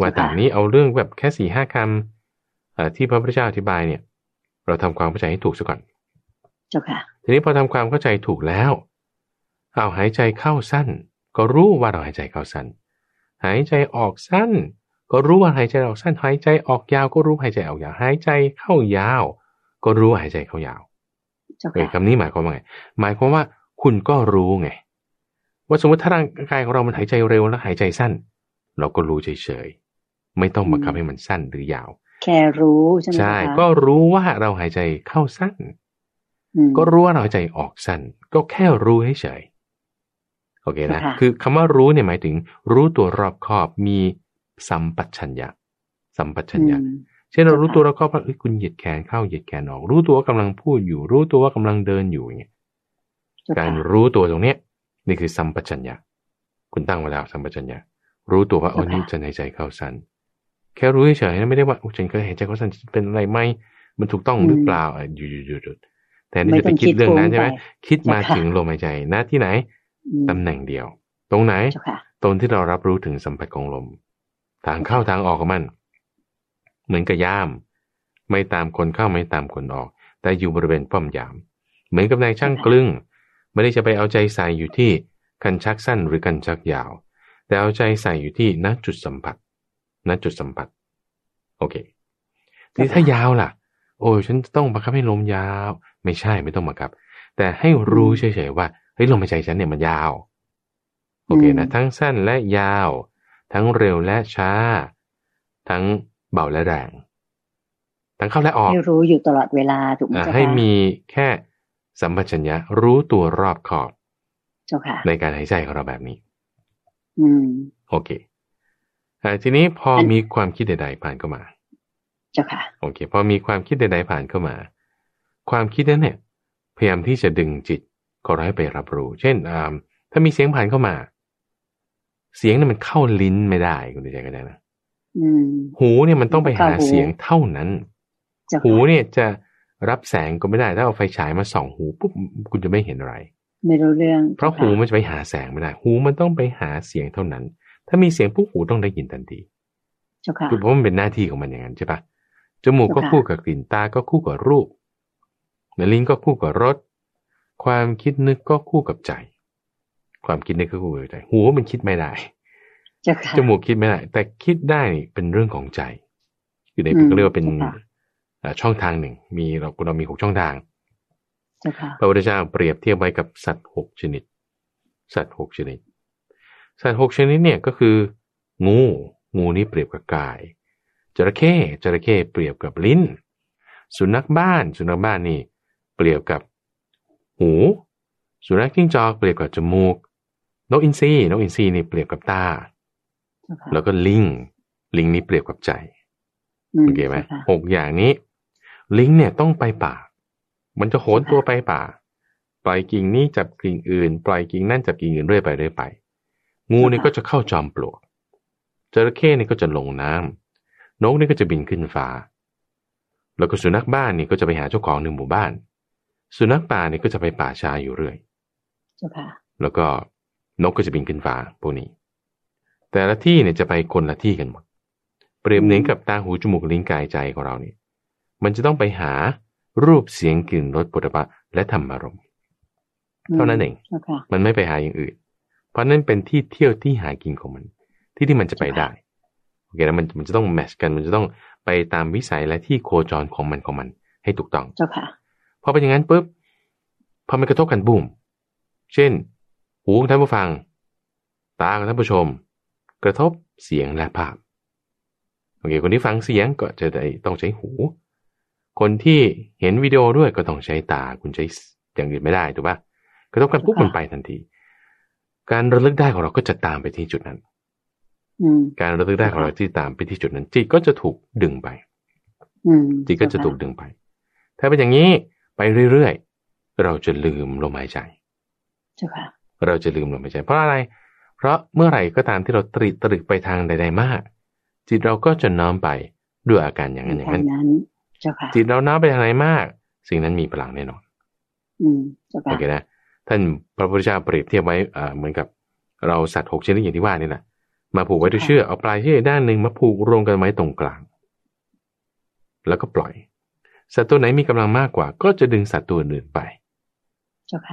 ว่าแต่นี้เอาเรื่องแบบแค่สี่ห้าคำที่พระพุทธเจ้าอธิบายเนี่ย เราทำความเข้าใจให้ถูกซะก่อนเจ้าค่ะทีนี้พอทำความเข้าใจถูกแล้ว เอาหายใจเข้าสั้น ก็รู้ว่าเราหายใจเข้าสั้น หายใจออกสั้น ก็รู้ว่าหายใจออกสั้น หายใจออกยาว ก็รู้หายใจออกยาว หายใจเข้ายาว ก็รู้หายใจเข้ายาวเออคำนี้หมายความว่าไง หมายความว่าคุณก็รู้ไง ว่าสมมติถ้าร่างกายของเรามันหายใจเร็วแล้วหายใจสั้น เราก็รู้เฉยๆ ไม่ต้องบังคับให้มันสั้นหรือยาว แค่รู้ใช่ไหมใช่ ก็รู้ว่าเราหายใจเข้าสั้น ก็รู้ว่าเราใจออกสั้น ก็แค่รู้เฉย โอเคนะ คือคำว่ารู้เนี่ยหมายถึง รู้ตัวรอบคอบมีสัมปัชัญญะ สัมปัชัญญะเช่นเรารู้ตัวรอบคอบว่าคุณเหยียดแขนเข้าเหยียดแขนออก รู้ตัวว่ากำลังพูดอยู่ รู้ตัวว่ากำลังเดินอยู่อย่างเงี้ยการรู้ตัวตรงเนี้ยนี่คือสัมปชัญญะคุณตั้งไว้แล้วสัมปชัญญะรู้ตัวว่าโอ้นี่จะหายใจเข้าสั้นแค่รู้เฉยๆนะไม่ได้ว่าฉันเคยหายใจเข้าสั้นเป็นอะไรไหมมันถูกต้องหรือเปล่าอยู่ๆหยุดแต่นี่จะไปคิดเรื่องนั้นใช่ไหมคิดมาถึงลมหายใจนะที่ไหน ตำแหน่งเดียว ตรงไหน ตรงที่เรารับรู้ถึงสัมผัสของลม ทางเข้าทางออกของมัน เหมือนกับย่าม ไม่ตามคนเข้าไม่ตามคนออก แต่อยู่บริเวณป้อมยาม เหมือนกับนายช่างกลึงไม่ได้จะไปเอาใจใส่อยู่ที่กันชักสั้นหรือกันชักยาว แต่เอาใจใส่อยู่ที่ณจุดสัมผัสณจุดสัมผัส โอเคทีถ้ายาวล่ะ โอ้ฉันต้องบังคับให้ลมยาว ไม่ใช่ไม่ต้องบังคับ แต่ให้รู้เฉยๆว่าเฮ้ยลมหายใจฉันเนี่ยมันยาว โอเคนะ ทั้งสั้นและยาว ทั้งเร็วและช้า ทั้งเบาและแรง ทั้งเข้าและออกให้รู้อยู่ตลอดเวลาถูกไหมให้มีแค่สัมปชัญญะรู้ตัวรอบขอบเจ้าค่ะในการหายใจของเราแบบนี้ อืม โอเคทีนี้พอมีความคิดใดๆผ่านเข้ามา เจ้าค่ะ โอเค พอมีความคิดใดๆผ่านเข้ามา ความคิดนั้นเนี่ย พยายามที่จะดึงจิต ของเราให้ไปรับรู้ เช่นถ้ามีเสียงผ่านเข้ามา เสียงเนี่ยมันเข้าลิ้นไม่ได้คุณใจกันนะหูเนี่ยมันต้องไปหาเสียงเท่านั้น หูเนี่ยจะรับแสงก็ไม่ได้ ถ้าเอาไฟฉายมาส่องหูปุ๊บคุณจะไม่เห็นอะไร ไม่รู้เรื่อง เพราะหูมันจะไปหาแสงไม่ได้ หูมันต้องไปหาเสียงเท่านั้น ถ้ามีเสียงปุ๊บหูต้องได้ยินทันทีคือเพราะมันเป็นหน้าที่ของมันอย่างนั้นใช่ปะจมูกก็คู่กับกลิ่นตาก็คู่กับรูปลิ้นก็คู่กับรส ความคิดนึกก็คู่กับใจ ความคิดนึกก็คู่กับใจหูมันคิดไม่ได้จมูกคิดไม่ได้ แต่คิดได้เป็นเรื่องของใจ อยู่ในก็เรียกว่าเป็นช่องทางหนึ่ง มีเราเรามีหกช่องทางพระพุทธเจ้าเปรียบเทียบไว้กับสัตว์หกชนิด สัตว์หกชนิด สัตว์หกชนิดเนี่ยก็คือ งู งูนี้เปรียบกับกายจระเข้จระเข้เปรียบกับลิ้น สุนัขบ้าน สุนัขบ้านนี่ เปรียบกับ หู สุนัขจิ้งจอกเปรียบกับจมูก นกอินทรีนกอินทรีนี่เปรียบกับตา แล้วก็ลิง ลิงนี้เปรียบกับใจ โอเคไหมหกอย่างนี้ ลิงเนี่ยต้องไปป่า มันจะโหนตัวไปป่า ปล่อยกิ่งนี้จับกิ่งอื่น ปล่อยกิ่งนั่นจับกิ่งอื่นเรื่อยไปเรื่อยไป งูเนี่ยก็จะเข้าจอมปลวกจระเข้เนี่ยก็จะลงน้ำนกเนี่ยก็จะบินขึ้นฟ้า แล้วก็สุนัขบ้านนี่ก็จะไปหาเจ้าของหนึ่งหมู่บ้าน สุนัขป่าเนี่ยก็จะไปป่าชาอยู่เรื่อยแล้วก็นกก็จะบินขึ้นฟ้าพวกนี้ แต่ละที่เนี่ยจะไปคนละที่กันหมด เปรียบเหมือนกับตาหูจมูกลิ้นกายใจของเราเนี่ยมันจะต้องไปหารูปเสียงกลิ่นรสปุถะและธรรมารมณ์เท่านั้นเอง มันไม่ไปหาอย่างอื่น เพราะนั้นเป็นที่เที่ยวที่หากินของมัน ที่ที่มันจะไปได้ โอเคแล้วมันมันจะต้องแมชกัน มันจะต้องไปตามวิสัยและที่โคจรของมันของมันให้ถูกต้อง เจ้าค่ะ พอเป็นอย่างนั้นปุ๊บพอมันกระทบกันบุ้มเช่น หูของท่านผู้ฟัง ตาของท่านผู้ชม กระทบเสียงและภาพโอเคคนที่ฟังเสียงก็จะได้ต้องใช้หู คนที่เห็นวิดีโอด้วยก็ต้องใช้ตาคุณใช้อย่างอื่นไม่ได้ถูกปะกระทบกันปุ๊บมันไปทันที การระลึกได้ของเราก็จะตามไปที่จุดนั้นการระลึกได้ของเราที่ตามไปที่จุดนั้นจิตก็จะถูกดึงไปจิตก็จะถูกดึงไป ถ้าเป็นอย่างนี้ ไปเรื่อยๆ เราจะลืมลมหายใจเราจะลืมลมหายใจ เพราะอะไร เพราะเมื่อไหร่ก็ตามที่เราตริตรึกไปทางใด ๆ มาก จิตเราก็จะน้อมไปด้วยอาการอย่างนั้นอย่างนั้นจิตเราน้อมไปทางไหนมาก สิ่งนั้นมีพลังแน่นอนโอเคนะท่านพระพุทธเจ้าเปรียบเทียบไว้เหมือนกับ เราสัตว์หกชนิดอย่างที่ว่านี่แหละมาผูกไว้ด้วยเชือกเอาปลายเชือกด้านหนึ่งมาผูกรวมกันไว้ตรงกลาง แล้วก็ปล่อย สัตว์ตัวไหนมีกำลังมากกว่า ก็จะดึงสัตว์ตัวอื่นไป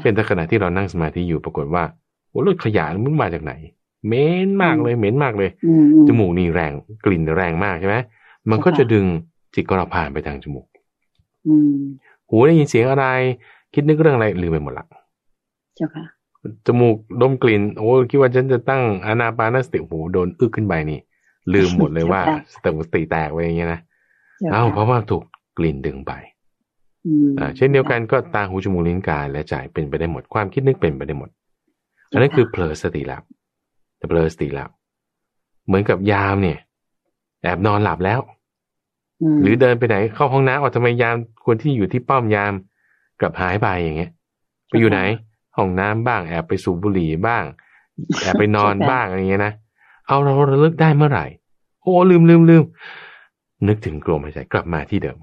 เช่นถ้าขณะที่เรานั่งสมาธิอยู่ปรากฏว่าโอ้รถขยะมันมาจากไหนเหม็นมากเลยเหม็นมากเลยจมูกนี่แรงกลิ่นแรงมากใช่ไหมมันก็จะดึงจิตของเราผ่านไปทางจมูกหูได้ยินเสียงอะไร คิดนึกเรื่องอะไรลืมไปหมดละจ้าค่ะจมูกดมกลิ่น โอ้คิดว่าฉันจะตั้งอนาปานสติหูโดนอึกขึ้นไปนี่ ลืมหมดเลยว่าสติสติแตกไปอย่างเงี้ยนะเอ้าเพราะว่าถูก กลิ่นดึงไปอ่าเช่นเดียวกันก็ตาหูจมูกลิ้นกายและใจเป็นไปได้หมดความคิดนึกเป็นไปได้หมด อันนั้นคือเผลอสติหลับแต่เผลอสติหลับเหมือนกับยามเนี่ย แอบนอนหลับแล้ว หรือเดินไปไหนเข้าห้องน้ำออกทำไมยามคนที่อยู่ที่ป้อมยามกลับหายไปอย่างเงี้ย ไปอยู่ไหนห้องน้ำบ้าง แอบไปสูบบุหรี่บ้าง แอบไปนอนบ้างอะไรเงี้ยนะเอาเราระลึกได้เมื่อไหร่โอ้ลืมลืมลืมนึกถึงกลมหายใจกลับมาที่เดิม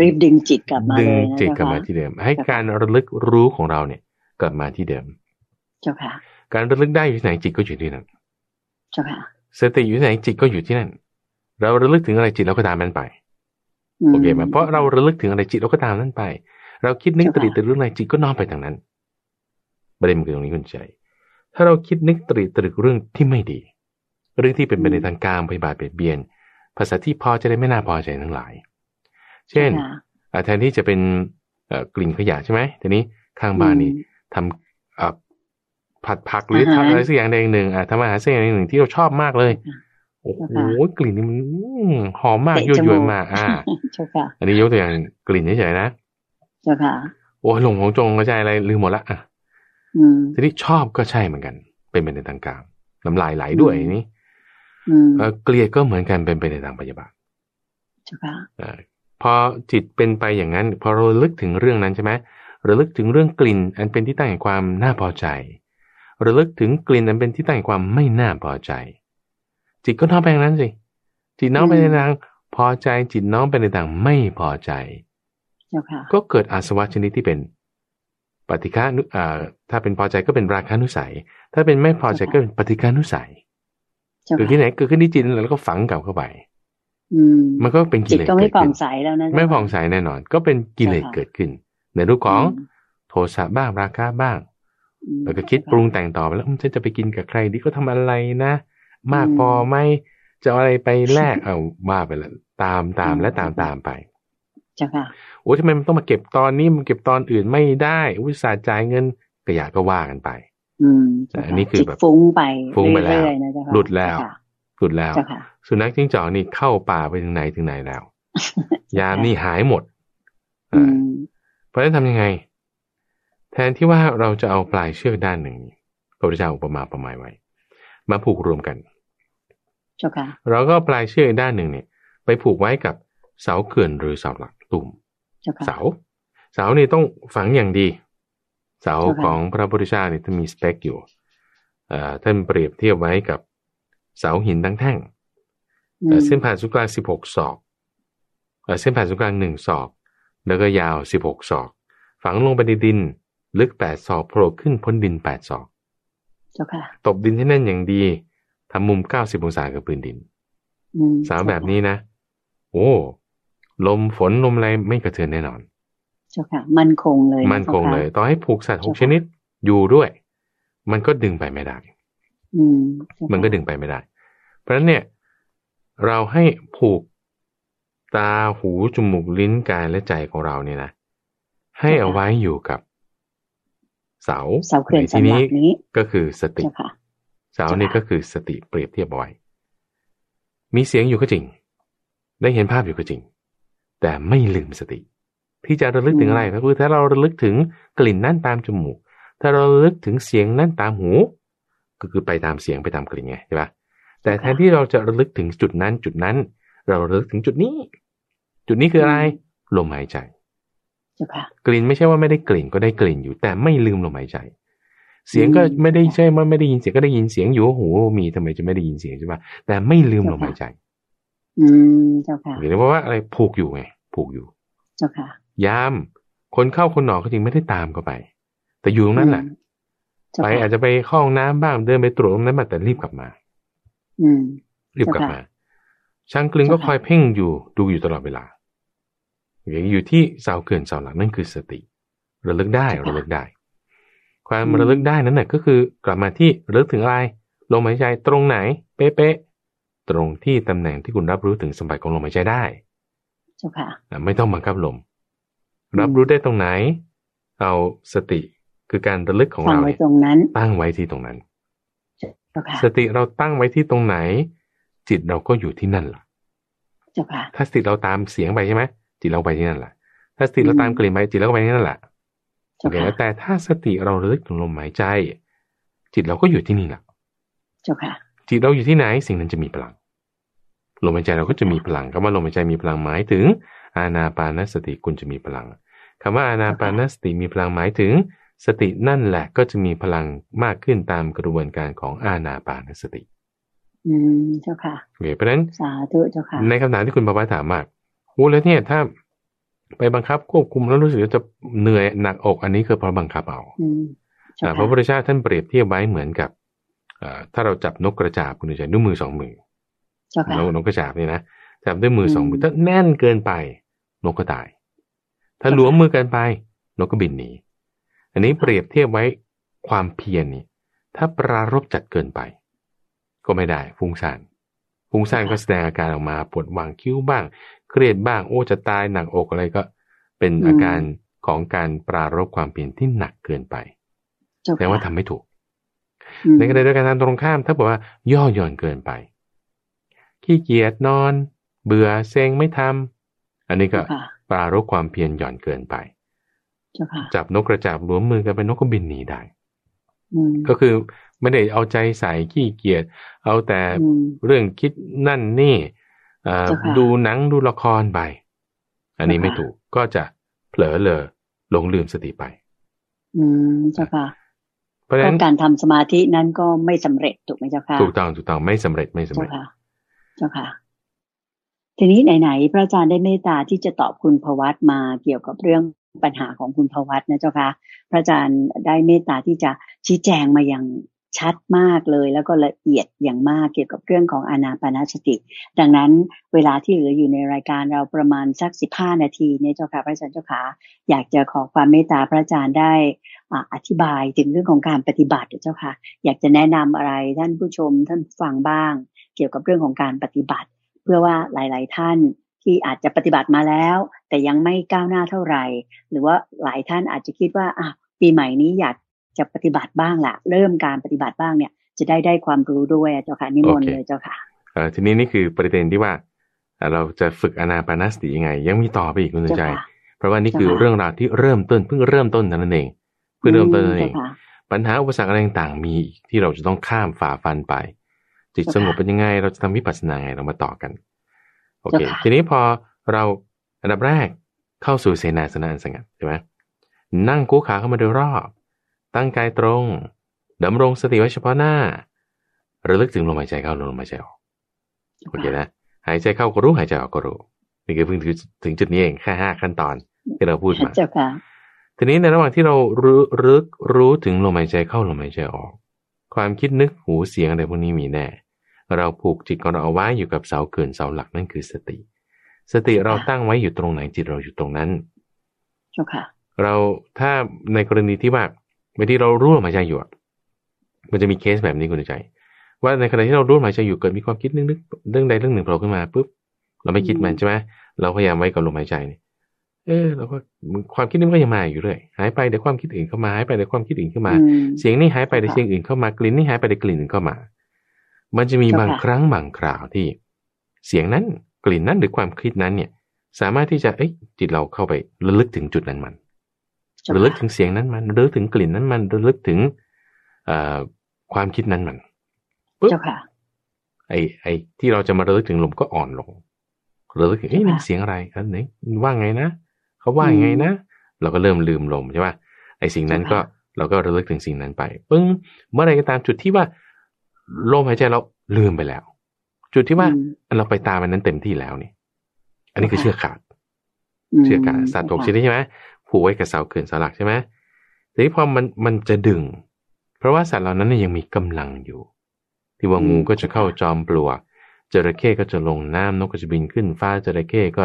รีบดึงจิตกลับมาดึงจิตกลับมาที่เดิม ให้การระลึกรู้ของเราเนี่ย กลับมาที่เดิม เจ้าค่ะ การระลึกได้อยู่ที่ไหนจิตก็อยู่ที่นั่นเจ้าค่ะสติอยู่ที่ไหนจิตก็อยู่ที่นั่น เราระลึกถึงอะไรจิตเราก็ตามนั้นไปโอเคไหมเพราะเราระลึกถึงอะไรจิตเราก็ตามนั้นไป เราคิดนึกตรีตรึกเรื่องอะไรจิตก็น้อมไปทางนั้นประเด็นคือตรงนี้คุณใจ ถ้าเราคิดนึกตรีตรึกเรื่องที่ไม่ดี เรื่องที่เป็นไปในทางการพยาบาทเบียดเบียน ภาษาที่พอจะได้ไม่น่าพอใจทั้งหลาย เช่นแทนที่จะเป็นกลิ่นขยะใช่ไหมทีนี้ข้างบ้านนี่ทำผัดผักหรือทำอะไรสักอย่างใดอย่างหนึ่งทำอาหารสักอย่างหนึ่งที่เราชอบมากเลยโอ้โหกลิ่นนี่มันหอมมากยั่วยวนมากอ่าอันนี้ยกตัวอย่างกลิ่นเฉยๆนะเจ้าค่ะโอ้หลงของจงกระจายอะไรลืมหมดละอะทีนี้ชอบก็ใช่เหมือนกัน เป็นไปในทางการน้ำลายไหลด้วยนี่เกลียดก็เหมือนกันเป็นไปในทางปฏิบัติเจ้าค่ะ พอจิตเป็นไปอย่างนั้น พอเราลึกถึงเรื่องนั้นใช่ไหมระลึกถึงเรื่องกลิ่น อันเป็นที่ตั้งแห่งความน่าพอใจ ระลึกถึงกลิ่นอันเป็นที่ตั้งแห่งความไม่น่าพอใจ จิตก็น้อมไปอย่างนั้นสิ จิตน้อมไปในทางพอใจ จิตน้อมไปในทางไม่พอใจ ก็เกิดอาสวะชนิดที่เป็น ปฏิฆานุอ่าถ้าเป็นพอใจก็เป็นราคานุสัย ถ้าเป็นไม่พอใจก็เป็นปฏิฆานุสัยเกิดที่ไหนเกิดขึ้นที่จิตแล้วก็ฝังกลับเข้าไป มันก็เป็นกิเลสก็ไม่ผ่องใสแล้วนะไม่ผ่องใสแน่นอน ก็เป็นกิเลสเกิดขึ้น ในรูปของโทสะบ้างราคะบ้าง แล้วก็คิดปรุงแต่งต่อไปแล้วฉันจะไปกินกับใครดีก็ทำอะไรนะ มากพอไหมจะอะไรไปแลกเอาว่าไปแล้วตามตามและตามตามไปจ้าค่ะโอ้ทำไมมันต้องมาเก็บตอนนี้มันเก็บตอนอื่นไม่ได้อุตส่าห์จ่ายเงินก็อยากก็ว่ากันไป อืมอันนี้คือแบบฟุ้งไปฟุ้งไปแล้วหลุดแล้ว หลุดแล้ว สุนัขจิ้งจอกนี่เข้าป่าไปถึงไหนถึงไหนแล้ว ยามนี่หายหมดเพราะฉะนั้นทำยังไง แทนที่ว่าเราจะเอาปลายเชือกด้านหนึ่งพระพุทธเจ้าอุปมาประมาณไว้ มาผูกรวมกันเราก็ปลายเชือกด้านหนึ่งเนี่ย ไปผูกไว้กับเสาเขื่อนหรือเสาหลักตุ่มเสา เสานี่ต้องฝังอย่างดี เสาของพระพุทธเจ้านี่ต้องมีสเปคอยู่ท่านเปรียบเทียบไว้กับ เสาหินทั้งแท่งเส้นผ่านศูนย์กลางสิบหกศอกเส้นผ่านศูนย์กลางหนึ่งศอก แล้วก็ยาวสิบหกศอก ฝังลงไปในดิน ลึกแปดศอกโผล่ขึ้นพ้นดินแปดศอกตบดินให้แน่นอย่างดีทำมุมเก้าสิบองศากับพื้นดินสาวแบบนี้นะ โอ้ลมฝนลมอะไรไม่กระเทือนแน่นอน เจ้าค่ะ มันคงเลย มันคงเลย ต่อให้ผูกสัตว์หกชนิดอยู่ด้วย มันก็ดึงไปไม่ได้อื มมันก็ดึงไปไม่ได้ เพราะฉะนั้นเนี่ย เราให้ผูกตาหูจมูกลิ้นกายและใจของเราเนี่ยนะให้เอาไว้อยู่กับ เสาเสาเขื่อนที่นี้ก็คือสติเสานี่ก็คือสติเปรียบเทียบเอาไว้มีเสียงอยู่ก็จริง ได้เห็นภาพอยู่ก็จริง แต่ไม่ลืมสติ ที่จะระลึกถึงอะไรก็คือถ้าเราระลึกถึงกลิ่นนั่นตามจมูก ถ้าเราระลึกถึงเสียงนั่นตามหู ก็คือไปตามเสียงไปตามกลิ่นไงใช่ปะแต่แทนที่เราจะระลึกถึงจุดนั้นจุดนั้น เราระลึกถึงจุดนี้ จุดนี้คืออะไร ลมหายใจกลิ่นไม่ใช่ว่าไม่ได้กลิ่นก็ได้กลิ่นอยู่ แต่ไม่ลืมลมหายใจ เสียงก็ไม่ได้ใช่ว่าไม่ได้ยินเสียงก็ได้ยินเสียงอยู่หูมีทำไมจะไม่ได้ยินเสียงใช่ไหมแต่ไม่ลืมลมหายใจ อืมเจ้าค่ะหรือว่าอะไรผูกอยู่ไงผูกอยู่ เจ้าค่ะยามคนเข้าคนหนอกก็จริงไม่ได้ตามเข้าไป แต่อยู่ตรงนั้นแหละ ไปอาจจะไปเข้าห้องน้ำบ้างเดินไปตรวจตรงนั้นมาแต่รีบกลับมา อืม รีบกลับมาช่างกลึงก็คอยเพ่งอยู่ดูอยู่ตลอดเวลาอย่างอยู่ที่เสาเกินเสาหลักนั่นคือสติ ระลึกได้ระลึกได้ ความระลึกได้นั้นน่ะก็คือกลับมาที่ระลึกถึงอะไรลมหายใจตรงไหน เป๊ะๆตรงที่ตำแหน่งที่คุณรับรู้ถึงสมบัติของลมหายใจได้เจ้าค่ะไม่ต้องบังคับลม รับรู้ได้ตรงไหน เอาสติ คือการระลึกของเราตั้งไว้ตรงนั้น ตั้งไว้ที่ตรงนั้น สติเราตั้งไว้ที่ตรงไหน จิตเราก็อยู่ที่นั่นล่ะถ้าสติเราตามเสียงไปใช่ไหมจิตเราไปที่นั่นแหละถ้าสติเราตามกลิ่นไปจิตเราก็ไปที่นั่นแหละโอเคแต่ถ้าสติเราระลึกถึงลมหายใจ จิตเราก็อยู่ที่นี่แหละเจ้าค่ะจิตเราอยู่ที่ไหนสิ่งนั้นจะมีพลังลมหายใจเราก็จะมีพลังคำว่าลมหายใจมีพลังหมายถึง อาณาปานสติคุณจะมีพลังคำว่าอาณาปานสติมีพลังหมายถึง สตินั่นแหละก็จะมีพลังมากขึ้นตามกระบวนการของอาณาปานสติ อืมเจ้าค่ะเพราะนั้นสาธุเจ้าค่ะ ในคำถามที่คุณบาบาถามมากโอ้แล้วเนี่ยถ้าไปบังคับควบคุมแล้วรู้สึกจะเหนื่อยหนักอกอันนี้คือเพราะบังคับเอาพระพุทธเจ้าท่านเปรียบเทียบไว้เหมือนกับถ้าเราจับนกกระจาบคุณใจด้วยมือสองมือนกนกกระจาบนี่นะจับด้วยมือสองมือถ้าแน่นเกินไป นกก็ตาย ถ้าหลวมมือเกินไป นกก็บินหนี อันนี้เปรียบเทียบไว้ความเพียรนี่ ถ้าปรารบจัดเกินไป ก็ไม่ได้ฟุ้งซ่านฟุ้งซ่านก็แสดงอาการออกมาปวดวางคิ้วบ้าง เครียดบ้างโอ้จะตายหนักอกอะไรก็เป็นอาการของการปรารบความเปลี่ยนที่หนักเกินไปแต่ว่าทำไม่ถูก ในกรณีเดียวกันทางตรงข้าม ถ้าบอกว่าย่อหย่อนเกินไป ขี้เกียจนอน เบื่อเซ็งไม่ทำอันนี้ก็ปรารบความเพียรหย่อนเกินไป จับนกกระจาบหลวมมือกันเป็นนกก็บินหนีได้ก็คือไม่ได้เอาใจใส่ขี้เกียจเอาแต่เรื่องคิดนั่นนี่ดูหนังดูละครไป อันนี้ไม่ถูกก็จะเผลอเลยหลงลืมสติไป อืมเจ้าค่ะเพราะฉะนั้นการทำสมาธินั้นก็ไม่สำเร็จถูกไหมเจ้าค่ะถูกต้องถูกต้องไม่สำเร็จไม่สำเร็จเจ้าค่ะเจ้าค่ะ ทีนี้ไหนๆพระอาจารย์ได้เมตตาที่จะตอบคุณพวัตมาเกี่ยวกับเรื่อง ปัญหาของคุณพวัตนะเจ้าค่ะพระอาจารย์ได้เมตตาที่จะชี้แจงมาอย่างชัดมากเลย แล้วก็ละเอียดอย่างมากเกี่ยวกับเรื่องของอนาปนาสติ ดังนั้นเวลาที่เหลืออยู่ในรายการเราประมาณสักสิบห้านาทีเนี่ยเจ้าค่ะพระอาจารย์เจ้าค่ะอยากจะขอความเมตตาพระอาจารย์ได้อธิบายถึงเรื่องของการปฏิบัติเจ้าค่ะ อยากจะแนะนำอะไรท่านผู้ชมท่านฟังบ้าง เกี่ยวกับเรื่องของการปฏิบัติ เพื่อว่าหลาย ๆ ท่านที่อาจจะปฏิบัติมาแล้ว แต่ยังไม่ก้าวหน้าเท่าไหร่ หรือว่าหลายท่านอาจจะคิดว่าอะปีใหม่นี้อยากจะปฏิบัติบ้างละเริ่มการปฏิบัติบ้างเนี่ย จะได้ได้ความรู้ด้วยเจ้าค่ะนิมนต์เลยเจ้าค่ะทีนี้นี่คือประเด็นที่ว่าเราจะฝึกอนาปานสติยังไง ยังมีต่อไปอีกคุณใจ เพราะว่านี่คือเรื่องราวที่เริ่มต้นเพิ่งเริ่มต้นนั่นเองเพิ่งเริ่มต้นนั่นเองปัญหาอุปสรรคอะไรต่างๆมีที่เราจะต้องข้ามฝ่าฟันไป จิตสงบเป็นยังไง เราจะทำวิปัสสนาไงเรามาต่อกัน โอเค ทีนี้พอเรา อันดับแรกเข้าสู่เสนาสนะสงัดใช่ไหมนั่งกู้ขาเข้ามาโดยรอบ ตั้งกายตรงดำรงสติไว้เฉพาะหน้า ระลึกถึงลมหายใจเข้าลมหายใจออกโอเคนะหายใจเข้าก็รู้หายใจออกก็รู้นี่คือเพิ่งถึงจุดนี้เองแค่ห้าขั้นตอนที่เราพูดมาเจ้าค่ะทีนี้ในระหว่างที่เรารู้รึกรู้ถึงลมหายใจเข้าลมหายใจออก ความคิดนึกหูเสียงอะไรพวกนี้มีแน่ เราผูกจิตของเราเอาไว้อยู่กับเสาเกินเสาหลักนั่นคือสติ สติเราตั้งไว้อยู่ตรงไหนจิตเราอยู่ตรงนั้นเจ้าค่ะเราถ้าในกรณีที่ว่าเมื่อที่เรารู้ลมหายใจอยู่มันจะมีเคสแบบนี้คุณใจ ว่าในขณะที่เรารู้ลมหายใจอยู่เกิดมีความคิดนึกๆเรื่องใดเรื่องหนึ่งโผล่ขึ้นมาปุ๊บเราไม่คิดมันใช่ไหมเราพยายามไว้กับลมหายใจเนี่ยเออเราก็ความคิดนี้มันก็ยังมาอยู่เรื่อยหายไปเดี๋ยวความคิดอื่นเข้ามาหายไปเดี๋ยวความคิดอื่นเข้ามา เสียงนี้หายไปเดี๋ยวเสียงอื่นเข้ามากลิ่นนี่หายไปเดี๋ยวกลิ่นอื่นเข้ามา มันจะมีบางครั้งบางคราวที่ เสียงนั้น กลิ่นนั้นหรือความคิดนั้นเนี่ย สามารถที่จะเอ้จิตเราเข้าไประลึกถึงจุดนั้นมัน ระลึกถึงเสียงนั้นมันระลึกถึงกลิ่นนั้นมันระลึกถึงความคิดนั้นมันปุ๊บไอ้ไอ้ที่เราจะมาระลึกถึงลมก็อ่อนลงระลึกถึงเอ้ยมันเสียงอะไรอันไหนว่าไงนะเขาว่ายังไงนะ เราก็เริ่มลืมลมใช่ป่ะไอสิ่งนั้นก็เราก็ระลึกถึงสิ่งนั้นไป ปึ้งเมื่อไรก็ตามจุดที่ว่าลมหายใจเราลืมไปแล้ว จุดที่ว่าเราไปตามมันนั้นเต็มที่แล้วนี่ อันนี้คือเชือกขาด เชือกขาดสัตว์ถกชนิดใช่ไหมผูกไว้กับเสาเขื่อนเสาหลักใช่ไหมทีนี้พอมันมันจะดึง เพราะว่าสัตว์เหล่านั้นยังมีกำลังอยู่ ที่ว่างูก็จะเข้าจอมปลวกจระเข้ก็จะลงน้ำนกก็จะบินขึ้นฟ้าจระเข้ก็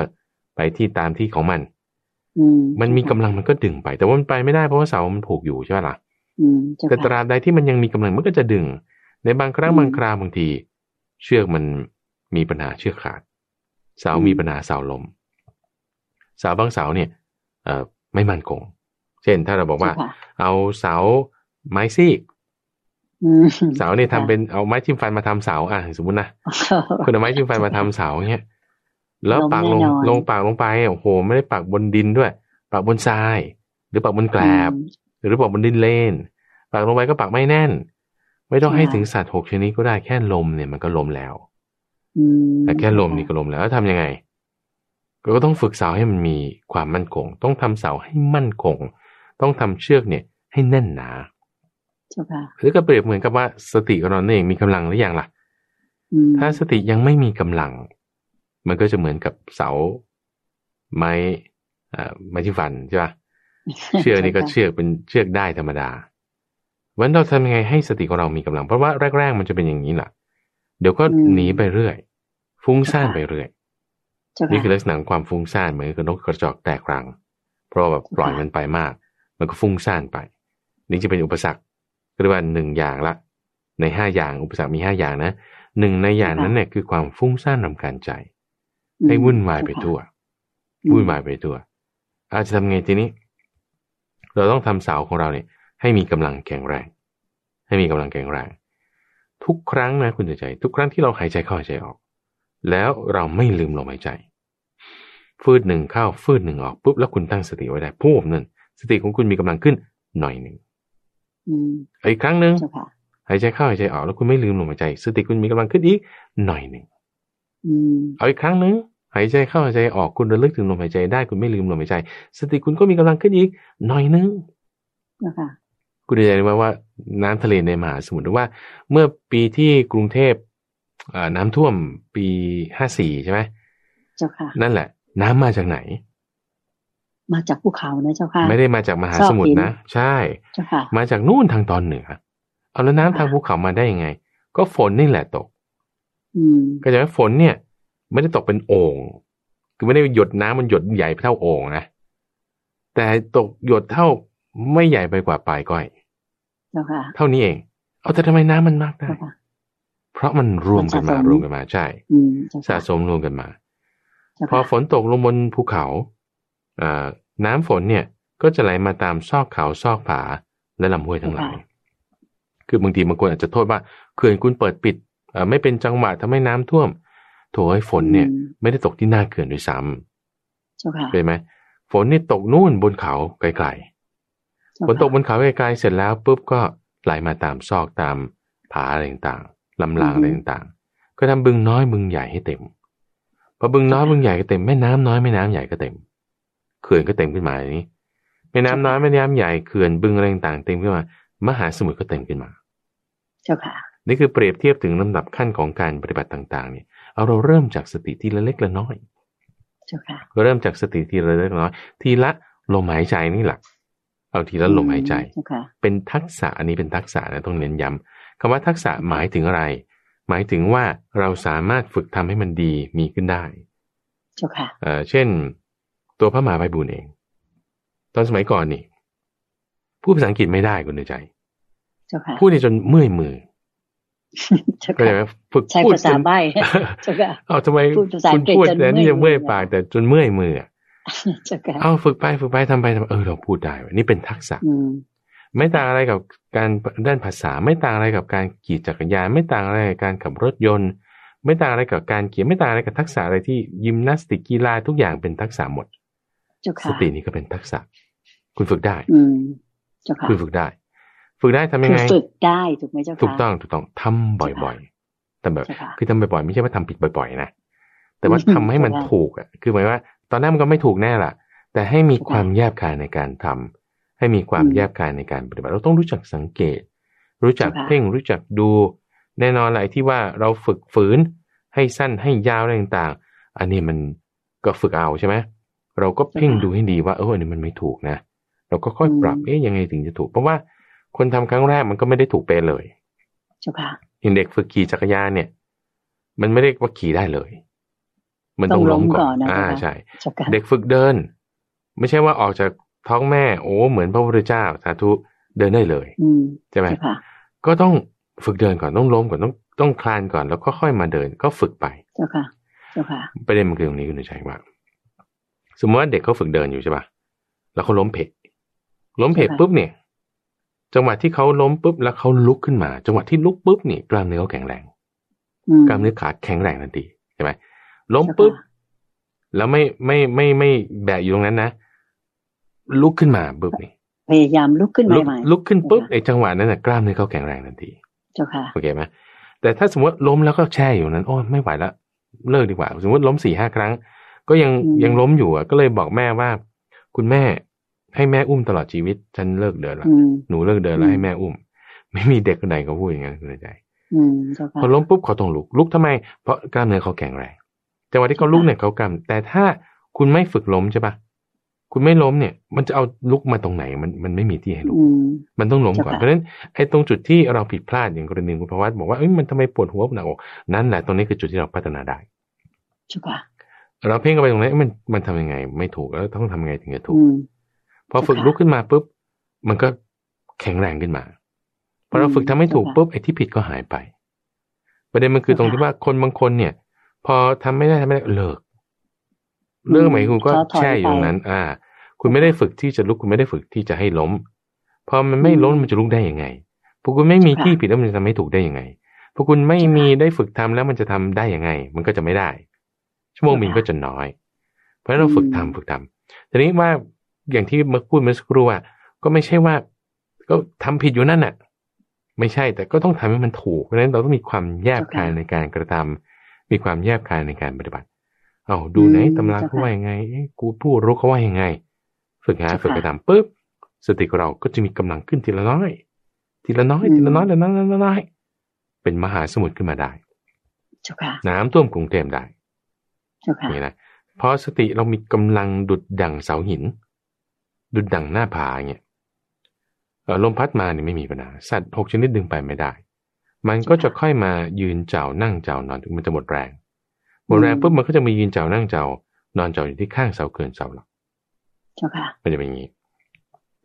ไปที่ตามที่ของมันมันมีกำลังมันก็ดึงไป แต่ว่ามันไปไม่ได้เพราะว่าเสามันผูกอยู่ใช่ไหมล่ะแต่ตราบใดที่มันยังมีกำลังมันก็จะดึง ในบางครั้งบางคราวบางที เชือกมันมีปัญหาเชือกขาด เสามีปัญหาเสาลมเสาบางเสาเนี่ยเอ่อไม่มั่นคง เช่นถ้าเราบอกว่า เอาเสาไม้ซีกเสาเนี่ยทำเป็นเอาไม้จิ้มฟันมาทำเสา อะสมมตินะคุณเอาไม้จิ้มฟันมาทำเสาเงี้ยแล้วปักลงลงปากลงไปโอ้โห ไม่ได้ปักบนดินด้วย ปักบนทราย หรือปักบนแกลบ หรือปักบนดินเลนปักลงไปก็ปักไม่แน่น ไม่ต้องให้ถึงสัตว์หกชนิดก็ได้แค่ลมเนี่ยมันก็ลมแล้วแต่แค่ลมนี่ก็ลมแล้วแล้วทำยังไง ก็ต้องฝึกเสาให้มันมีความมั่นคง ต้องทำเสาให้มั่นคง ต้องทำเชือกเนี่ย ให้แน่นหนาหรือก็เปรียบเหมือนกับว่าสติของเราเองมีกำลังหรือยังล่ะ ถ้าสติยังไม่มีกำลัง มันก็จะเหมือนกับเสา ไม้ไม้ที่ฟันใช่ปะเชือกนี่ก็เชือกเป็นเชือกได้ธรรมดา วันเราทำยังไงให้สติของเรามีกำลัง เพราะว่าแรก ๆ มันจะเป็นอย่างนี้แหละเดี๋ยวก็หนีไปเรื่อย ฟุ้งซ่านไปเรื่อยนี่คือลักษณะความฟุ้งซ่านเหมือนกับนกกระจอกแตกรัง เพราะแบบปล่อยมันไปมาก มันก็ฟุ้งซ่านไป นี่จะเป็นอุปสรรคเรียกว่าหนึ่งอย่างละ ในห้าอย่างอุปสรรคมีห้าอย่างนะหนึ่งในอย่างนั้นเนี่ยคือความฟุ้งซ่านรำคาญใจ ให้วุ่นวายไปทั่ว วุ่นวายไปทั่ว อาจจะทำไงทีนี้ เราต้องทำเสาของเราเนี่ย ให้มีกำลังแข็งแรง ให้มีกำลังแข็งแรง ทุกครั้งนะคุณใจ ทุกครั้งที่เราหายใจเข้าหายใจออก แล้วเราไม่ลืมลมหายใจ ฟืดหนึ่งเข้าฟืดหนึ่งออกปุ๊บแล้วคุณตั้งสติไว้ได้พูบนั่นสติของคุณมีกำลังขึ้นหน่อยหนึ่งอีกครั้งหนึ่งหายใจเข้าหายใจออกแล้วคุณไม่ลืมลมหายใจ สติคุณมีกำลังขึ้นอีกหน่อยหนึ่งเอาอีกครั้งหนึ่งหายใจเข้าหายใจออกคุณระลึกถึงลมหายใจได้คุณไม่ลืมลมหายใจ สติคุณก็มีกำลังขึ้นอีกหน่อยนึงคุ ณเรียนว่าว่าน้ำทะเลในมหาสมุทรว่า เมื่อปีที่กรุงเทพน้ำท่วมปีห้าสี่ใช่ไหมเจ้าค่ะนั่นแหละ น้ำมาจากไหน มาจากภูเขานะเจ้าค่ะ ไม่ได้มาจากมหาสมุทรนะใช่เจ้าค่ะ มาจากนู่นทางตอนเหนือเอาแล้วน้ำทางภูเขามาได้ยังไง ก็ฝนนี่แหละตก อืมก็จะว่าฝนเนี่ย ไม่ได้ตกเป็นโอ่งคือไม่ได้หยดน้ำมันหยดใหญ่เท่าโอ่งนะแต่ตกหยดเท่าไม่ใหญ่ไปกว่าปลายก้อย เท่านี้เอง เอาแต่ทำไมน้ำมันมากได้ เพราะมันรวมกันมารวมกันมาใช่สะสมรวมกันมา พอฝนตกลงบนภูเขาอ่าน้ำฝนเนี่ยก็จะไหลมาตามซอกเขาซอกผาและลำห้วยทั้งหลาย คือบางทีบางคนอาจจะโทษว่าเขื่อนคุณเปิดปิดไม่เป็นจังหวะทำให้น้ำท่วม โถให้ฝนเนี่ย ไม่ได้ตกที่หน้าเขื่อนด้วยซ้ำเป็นไหมฝนนี่ตกนู่นบนเขาไกลๆ ฝนตกบนเขาไกลๆเสร็จแล้วปุ๊บก็ไหลมาตามซอกตามผาอะไรต่างๆลำรางอะไรต่างๆ ก็ทำบึงน้อยบึงใหญ่ให้เต็มพอบึงน้อยบึงใหญ่ก็เต็มแม่น้ำน้อยแม่น้ำใหญ่ก็เต็มเขื่อนก็เต็มขึ้นมาอย่างนี้แม่น้ำน้อยแม่น้ำใหญ่เขื่อนบึงอะไรต่างๆเต็มขึ้นมา มหาสมุทรก็เต็มขึ้นมา เจ้าค่ะ นี่คือเปรียบเทียบถึงลำดับขั้นของการปฏิบัติต่างๆ เนี่ยเอาเราเริ่มจากสติทีละเล็กละน้อย เจ้าค่ะเราเริ่มจากสติทีละเล็กละน้อย ทีละลมหายใจนี่แหละ เอาทีละลมหายใจเจ้าค่ะเป็นทักษะอันนี้เป็นทักษะนะต้องเน้นย้ำคำว่าทักษะหมายถึงอะไร หมายถึงว่าเราสามารถฝึกทำให้มันดีมีขึ้นได้เจ้าค่ะเอ่อเช่น ตัวพระมหาไพบูลย์เอง ตอนสมัยก่อนนี่พูดภาษาอังกฤษไม่ได้คุณเดือใจเจ้าค่ะพูดเนี่ยจนเมื่อยมือเจ้าก็เลยค่ะฝึกใช้พูดภาษาจนใบ้เจ้าค่ะเอาทำไมพูดภาษาอัคุงณกฤษพูดจนแต่นี่จะเมื่เมื่ออยยมือปากแต่จนเมื่อยมืออะ เจ้าค่ะเอาฝึกไปฝึกไปทำไปทำไปเออเราพูดได้เว้ยนี่เป็นทักษะอืมไม่ต่างอะไรกับการด้านภาษา ไม่ต่างอะไรกับการขี่จักรยาน ไม่ต่างอะไรกับการขับรถยนต์ ไม่ต่างอะไรกับการเขียนไม่ต่างอะไรกับทักษะอะไรที่ยิมนาสติกกีฬาทุกอย่างเป็นทักษะหมดเจ้าสค่ะตินี่ก็เป็นทักษะ คุณฝึกได้ อืมเจ้าค่ะคุณฝึกได้ ฝึกได้ทำยังไงคือฝึกได้ถูกไหมเจ้าค่ะถูกต้องถูกต้องทำบ่อยๆแต่แบบเจ้าค่ะคือทำบ่อยๆไม่ใช่ว่าทำผิดบ่อย ๆ นะแต่ว่าอืมทำให้มันเจ้าค่ะถูกอะ คือหมายว่า ตอนแรกมันก็ไม่ถูกแน่ล่ะ แต่ให้มีเจ้าค่ะความแยบคายในการทำให้มีความอืมแยบคายในการปฏิบัติ เราต้องรู้จักสังเกต รู้จักเจ้าค่ะเพ่งรู้จักดู แน่นอนแหละไอ้ที่ว่าเราฝึกฝืน ให้สั้นให้ยาวอะไรต่างๆ อันนี้มันก็ฝึกเอาใช่ไหมเราก็เพ่งดูให้ดีว่าเอออันนี้มันไม่ถูกนะ เราก็ค่อยปรับเอ๊ยยังไงถึงจะถูก เพราะว่าคนทำครั้งแรกมันก็ไม่ได้ถูกเป๊ะเลยเจ้าค่ะอย่างเด็กฝึกขี่จักรยานเนี่ย มันไม่ได้ว่าขี่ได้เลย มันต้องต้องล้ล้มมก่ก่ออนนนะอ่าเจ้าค่ะใช่เจ้าค่ะเด็กฝึกเดิน ไม่ใช่ว่าออกจากท้องแม่โอ้เหมือนพระพุทธเจ้าสาธุเดินได้เลยอืมใช่ไหมเจ้าค่ะก็ต้องฝึกเดินก่อนต้องล้มก่อนต้องต้องคลานก่อนแล้วก็ค่อยมาเดินก็ฝึกไปเจ้าค่ะเจ้าค่ะประเด็นมันคือตรงนี้คุณชัยว่าสมมติว่าเด็กเขาฝึกเดินอยู่ใช่ป่ะแล้วเขาล้มเพะล้มเพะใช่ค่ะปุ๊บเนี่ย จังหวะที่เขาล้มปุ๊บแล้วเขาลุกขึ้นมา จังหวะที่ลุกปุ๊บนี่กล้ามเนื้อเขาแข็งแรงอืมกล้ามเนื้อขาแข็งแรงทันทีใช่ไหม ล้มปุ๊บแล้วไม่ไม่ไม่ไม่แบะอยู่ตรงนั้นนะลุกขึ้นมาปุ๊บนี่พยายามลุกขึ้นลุมากใหม่ลุกขึ้นปุ๊บค่ะไอ้จังหวะนั้นนะกล้ามเนื้อเขาแข็งแรงทันทีเจ้าค่ะโอเคไหมแต่ถ้าสมมติล้มแล้วก็แช่อยู่นั้น โอ้ไม่ไหวละเลิกดีกว่า สมมติล้มสี่ห้าครั้ง ก็ยังอืมยังล้มอยู่อะก็เลยบอกแม่ว่า คุณแม่ให้แม่อุ้มตลอดชีวิต ฉันเลิกเดินละอืมหนูเลิกเดินแล้วอืมให้แม่อุ้ม ไม่มีเด็กคนไหนก็พูดอย่างนั้นคุณใจอืมเจ้าค่ะพอล้มปุ๊บเขาต้องลุกลุกทำไม เพราะกล้ามเนื้อเขาแข็งแรง จังหวะที่เขาลุกเนี่ยเขากำแต่ถ้าคุณไม่ฝึกล้มใช่ปะคุณไม่ล้มเนี่ย มันจะเอาลุกมาตรงไหน มันมันไม่มีที่ให้ลุกอืมมันต้องล้มก่อนเจ้าค่ะเพราะฉะนั้นไอ้ตรงจุดที่เราผิดพลาดอย่างกรณีคุณประวัติบอกว่าเอ้ยมันทำไมปวดหัวหนักอกนั่นแหละตรงนี้คือจุดที่เราพัฒนาได้เจ้าค่ะเราเพ่งเข้าไปตรงนั้นเอ้ยมันมันทำยังไง ไม่ถูกแล้วต้องทำยังไงถึงจะถูกอืมพอฝึกเจ้าค่ะลุกขึ้นมาปุ๊บมันก็แข็งแรงขึ้นมาพอเราอืมฝึกทำให้ถูกเจ้าค่ะปุ๊บไอ้ที่ผิดก็หายไป ประเด็นมันคือตรงที่ว่าคนบางคนเนี่ย พอทำไม่ได้ทำไม่ได้เลิกเลิกหมายคุณก็ท้อถอยแช่อยู่ตรงนั้น อ่า คุณไม่ได้ฝึกที่จะลุกคุณไม่ได้ฝึกที่จะให้ล้ม พอมันไม่อืมล้มมันจะลุกได้ยังไงพอคุณไม่มีค่ะที่ผิดแล้วมันจะทำให้ถูกได้ยังไงพอคุณไม่มีได้ฝึกทำแล้วมันจะทำได้ยังไง มันก็จะไม่ได้ ชั่วโมงบินก็จะน้อย เพราะฉะนั้นเราฝึกทำฝึกทำทีนี้ว่าอย่างที่เมื่อพูดเมื่อสักครู่ว่าก็ไม่ใช่ว่า ก็ทำผิดอยู่นั่นน่ะ ไม่ใช่แต่ก็ต้องทำให้มันถูกเพราะฉะนั้นเราต้องมีความแยบคายในการกระทำ มีความแยบคายในการปฏิบัติ เอาดูไหนอืมตำราเจ้าเขาค่ะว่ายังไงเอ๊ะกูผู้รู้เขาว่ายังไง ฝึกหาเจ้าค่ะฝึกกระทำปุ๊บสติของเราก็จะมีกำลังขึ้นทีละน้อย ทีละน้อยอืมทีละน้อยทีละน้อยทีละน้อยเป็นมหาสมุทรขึ้นมาได้เจ้าค่ะน้ำท่วมกรุงเทพได้เจ้าค่ะนี่นะเพราะสติเรามีกำลังดุดดั่งเสาหิน ดุดดั่งหน้าผาเงี้ยเอ่อลมพัดมาเนี่ยไม่มีปัญหาสัตว์หกชนิดดึงไปไม่ได้ มันก็จะค่อยมายืนเจ้านั่งเจ้านอนถึงมันจะหมดแรงหมดแรงปุ๊บมันก็จะมียืนเจ้านั่งเจ้านอนเจ้าอยู่ที่ข้างเสาเกินเสาหลักเจ้าค่ะมันจะเป็นอย่างนี้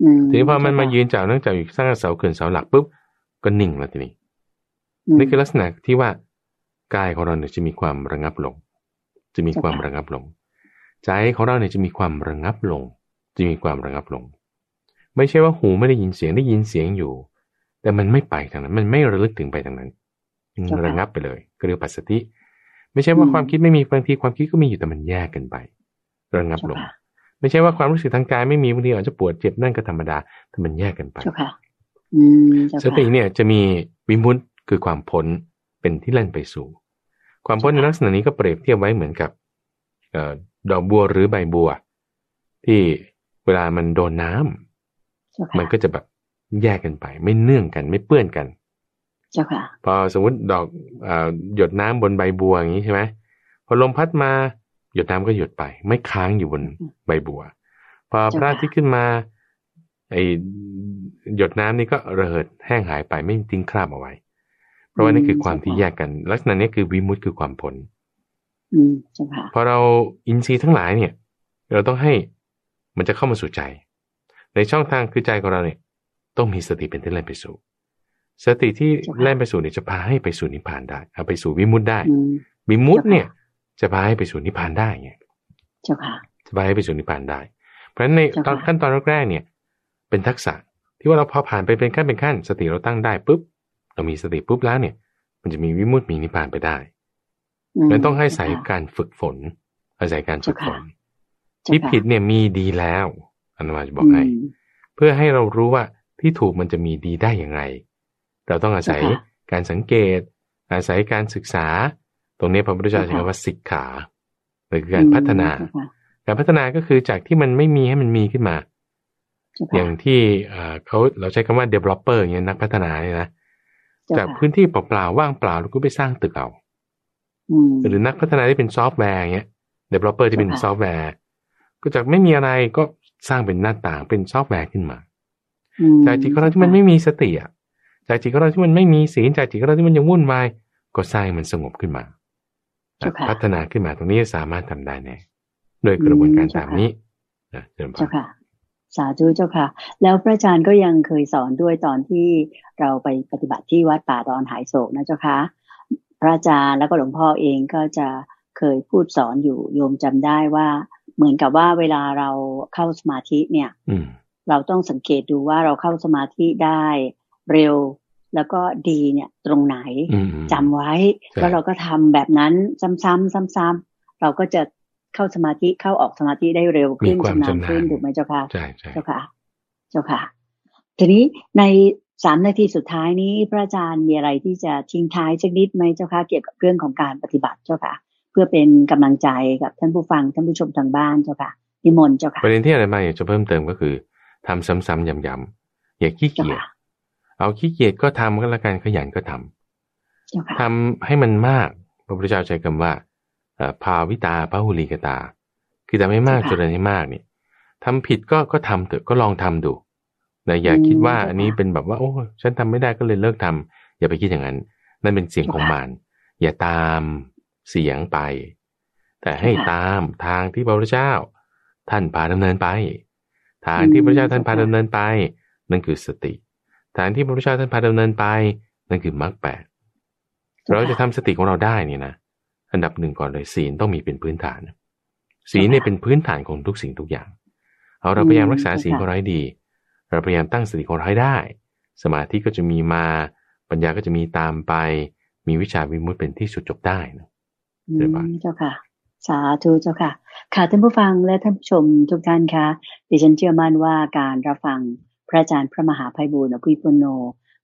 อืมทีนี้พอมันมาเจ้ค่ะยืนเจ้านั่งเจ้าอยู่ข้างเสาเกินเสาหลักปุ๊บก็นิ่งแล้วทีนี้อืมนี่คือลักษณะที่ว่ากายของเราเนี่ยจะมีความระงับลง จะมีความเจ้าค่ะระงับลง ใจของเราเนี่ยจะมีความระงับลง จะมีความระงับลง ไม่ใช่ว่าหูไม่ได้ยินเสียงได้ยินเสียงอยู่ แต่มันไม่ไปทางนั้น มันไม่ระลึกถึงไปทางนั้นมันระงับไปเลยก็เรียกปัสสติ ไม่ใช่ว่าความคิดไม่มีบางทีความคิดก็มีอยู่แต่มันแยกกันไประงับเจ้าลงค่ะไม่ใช่ว่าความรู้สึกทางกายไม่มีบางทีอาจจะปวดเจ็บนั่นก็ธรรมดาแต่มันแยกกันไปเจ้าค่ะอืมเจ้าสค่ะติเนี่ยจะมีวิมุตต์คือความพ้นเป็นที่เล่นไปสู่ ความพ้นในลักษณะนี้ก็เปรียบเทียบไว้เหมือนกับเออดอกบัวหรือใบบัว ที่เวลามันโดนน้ำเจ้าค่ะมันก็จะแบบ แยกกันไป ไม่เนื่องกันไม่เปื้อนกัน เจ้าค่ะ พอสมมติดอกอหยดน้ำบนใบบัวอย่างนี้ใช่ไหมพอลมพัดมาหยดน้ำก็หยดไป ไม่ค้างอยู่บนใบบัว พอพระอาทิตย์ขึ้นมาไอหยดน้ำนี่ก็ระเหิดแห้งหายไปไม่ทิ้งคราบเอาไว้ เพราะว่านี่คือความที่แยกกัน ลักษณะนี้คือวิมุตต์คือความพ้นพอเราอินทรีย์ทั้งหลายเนี่ย เราต้องให้มันจะเข้ามาสู่ใจ ในช่องทางคือใจของเราเนี่ย ต้องมีสติเป็นที่แล่นไปสู่ สติที่แล่นไปสู่เนี่ยจะพาให้ไปสู่นิพพานได้ เอาไปสู่วิมุตต์ได้ วิมุตต์เนี่ย จะพาให้ไปสู่นิพพานได้ไงจะพาให้ไปสู่นิพพานได้ เพราะฉะนั้นในตอนขั้นตอนแรกๆเนี่ย เป็นทักษะที่ว่าเราพอผ่านไปเป็นขั้นเป็นขั้น สติเราตั้งได้ปุ๊บเรามีสติปุ๊บแล้วเนี่ย มันจะมีวิมุตติมีนิพพานไปได้มันต้องให้ใส่การฝึกฝน อาศัยการฝึกฝนที่ผิดเนี่ยมีดีแล้วอนุมาจะบอกให้ เพื่อให้เรารู้ว่า ที่ถูกมันจะมีดีได้อย่างไร เราต้องอาศัยการสังเกต อาศัยการศึกษา ตรงนี้พระพุทธเจ้าใช้คำว่าสิกขาหรือการพัฒนา การพัฒนาก็คือจากที่มันไม่มีให้มันมีขึ้นมา อย่างที่เขาเราใช้คำว่า developer อย่างนี้นักพัฒนาเนี่ยนะจากพื้นที่เปล่าๆว่างเปล่าเราก็ไปสร้างตึกเอาหรือนักพัฒนาที่เป็นซอฟต์แวร์เงี้ย developer ที่เป็นซอฟต์แวร์ ก็จากไม่มีอะไรก็สร้างเป็นหน้าต่างเป็นซอฟต์แวร์ขึ้นมา จากจิตของเราที่มันไม่มีสติอะจากจิตของเราที่มันไม่มีศีลจากจิตของเราที่มันยังวุ่นวายก็สร้างมันสงบขึ้นมา พัฒนาขึ้นมาตรงนี้สามารถทำได้แน่โดยกระบวนการตามนี้นะเจ้าค่ะสาธุเจ้าค่ะ แล้วพระอาจารย์ก็ยังเคยสอนด้วยตอนที่เราไปปฏิบัติที่วัดป่าดอนหายโศกนะเจ้าค่ะพระอาจารย์แล้วก็หลวงพ่อเองก็จะเคยพูดสอนอยู่โยมจำได้ว่า เหมือนกับว่าเวลาเราเข้าสมาธิเนี่ย เราต้องสังเกตดูว่าเราเข้าสมาธิได้เร็วแล้วก็ดีเนี่ยตรงไหนจำไว้ แล้วเราก็ทำแบบนั้นซ้ำๆซ้ำๆเราก็จะเข้าสมาธิเข้าออกสมาธิได้เร็วขึ้นชำนาญขึ้นถูกไหมเจ้าค่ะเจ้าค่ะ เจ้าค่ะ ทีนี้ในสามนาทีสุดท้ายนี้พระอาจารย์มีอะไรที่จะทิ้งท้ายสักนิดไหมเจ้าคะเกี่ยวกับเรื่องของการปฏิบัติเจ้าค่ะ เพื่อเป็นกำลังใจกับท่านผู้ฟังท่านผู้ชมทางบ้านเจ้าค่ะนิมนต์เจ้าค่ะประเด็นที่อะไรมาอยากจะเพิ่มเติมก็คือ ทำซ้ำๆย้ำๆอย่าขี้เกียจเอาขี้เกียจก็ทำก็แล้วกันขยันก็ทำทำให้มันมากพระพุทธเจ้าใช้คำว่าภาวิตาพระหุลิกตา คือทำให้มากจนให้มากเนี่ยทำผิดก็ก็ทำเถอะก็ลองทำดูนะอย่าคิดว่าอันนี้เป็นแบบว่า โอ้ฉันทำไม่ได้ก็เลยเลิกทำอย่าไปคิดอย่างนั้น นั่นเป็นเสียงของมารอย่าตามเสียงไป แต่ให้ตามทางที่พระพุทธเจ้า ท่านพาดำเนินไป ทางที่พระเจ้าท่านพาดำเนินไป นั่นคือสติ ทางที่พระพุทธเจ้าท่านพาดำเนินไป นั่นคือมรรคแปดเราจะทำสติของเราได้นี่นะอันดับหนึ่งก่อนเลยศีลต้องมีเป็นพื้นฐาน ศีลเนี่ยเป็นพื้นฐานของทุกสิ่งทุกอย่าง เอาเราพยายามรักษาศีลของเราให้ดี เราพยายามตั้งสติของเราให้ได้ สมาธิก็จะมีมา ปัญญาก็จะมีตามไป มีวิชาวิมุตเป็นที่สุดจบได้นะเจ้าค่ะ สาธุเจ้าค่ะ ค่ะท่านผู้ฟังและท่านผู้ชมทุกท่านคะดิฉันเชื่อมั่นว่าการรับฟังพระอาจารย์พระมหาภัยบูร์อภิปุโน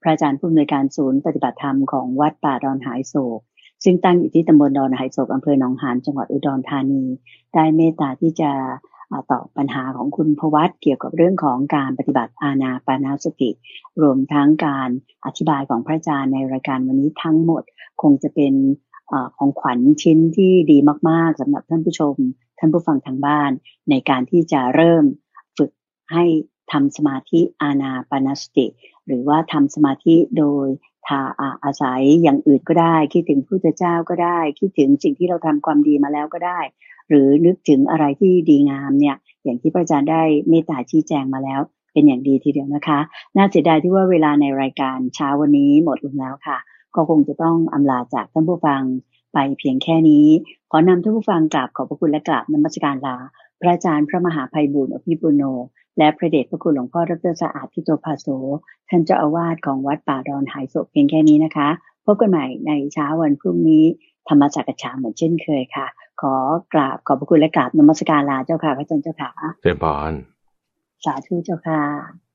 พระอาจารย์ผู้อำนวยการศูนย์ปฏิบัติธรรมของวัดป่าดอนหายโศก ซึ่งตั้งอยู่ที่ตำบลดอนหายโศกอำเภอหนองหานจังหวัดอุดรธานี ได้เมตตาที่จะตอบปัญหาของคุณพวัตเกี่ยวกับเรื่องของการปฏิบัติอาณาปานาสติ รวมทั้งการอธิบายของพระอาจารย์ในรายการวันนี้ทั้งหมดคงจะเป็น อของขวัญชิ้นที่ดีมาก ๆสำหรับท่านผู้ชม ท่านผู้ฟังทางบ้าน ในการที่จะเริ่มฝึกให้ทำสมาธิอาณาปานาสติ หรือว่าทำสมาธิโดยทาอาศัยอย่างอื่นก็ได้ คิดถึงพระเจ้าก็ได้ คิดถึงสิ่งที่เราทำความดีมาแล้วก็ได้ หรือนึกถึงอะไรที่ดีงามเนี่ย อย่างที่พระอาจารย์ได้เมตตาชี้แจงมาแล้วเป็นอย่างดีทีเดียวนะคะ น่าเสียดายที่ว่าเวลาในรายการเช้าวันนี้หมดลงแล้วค่ะ ก็คงจะต้องอำลาจากท่านผู้ฟังไปเพียงแค่นี้ ขอนำท่านผู้ฟังกราบขอบพระคุณและกราบนมัสการลา พระอาจารย์พระมหาภัยบุญอภิปุโน และพระเดชพระคุณหลวงพ่อดรสะอาดทิโตภาโสท่านเจ้าอาวาสของวัดป่าดอนหายโศกเพียงแค่นี้นะคะ พบกันใหม่ในเช้าวันพรุ่งนี้ธรรมจักรชาเหมือนเช่นเคยค่ะ ขอกราบขอบพระคุณและกราบนมัสการลาเจ้าค่ะพระอาจารย์เจ้าค่ะเจริญพรสาธุเจ้าค่ะ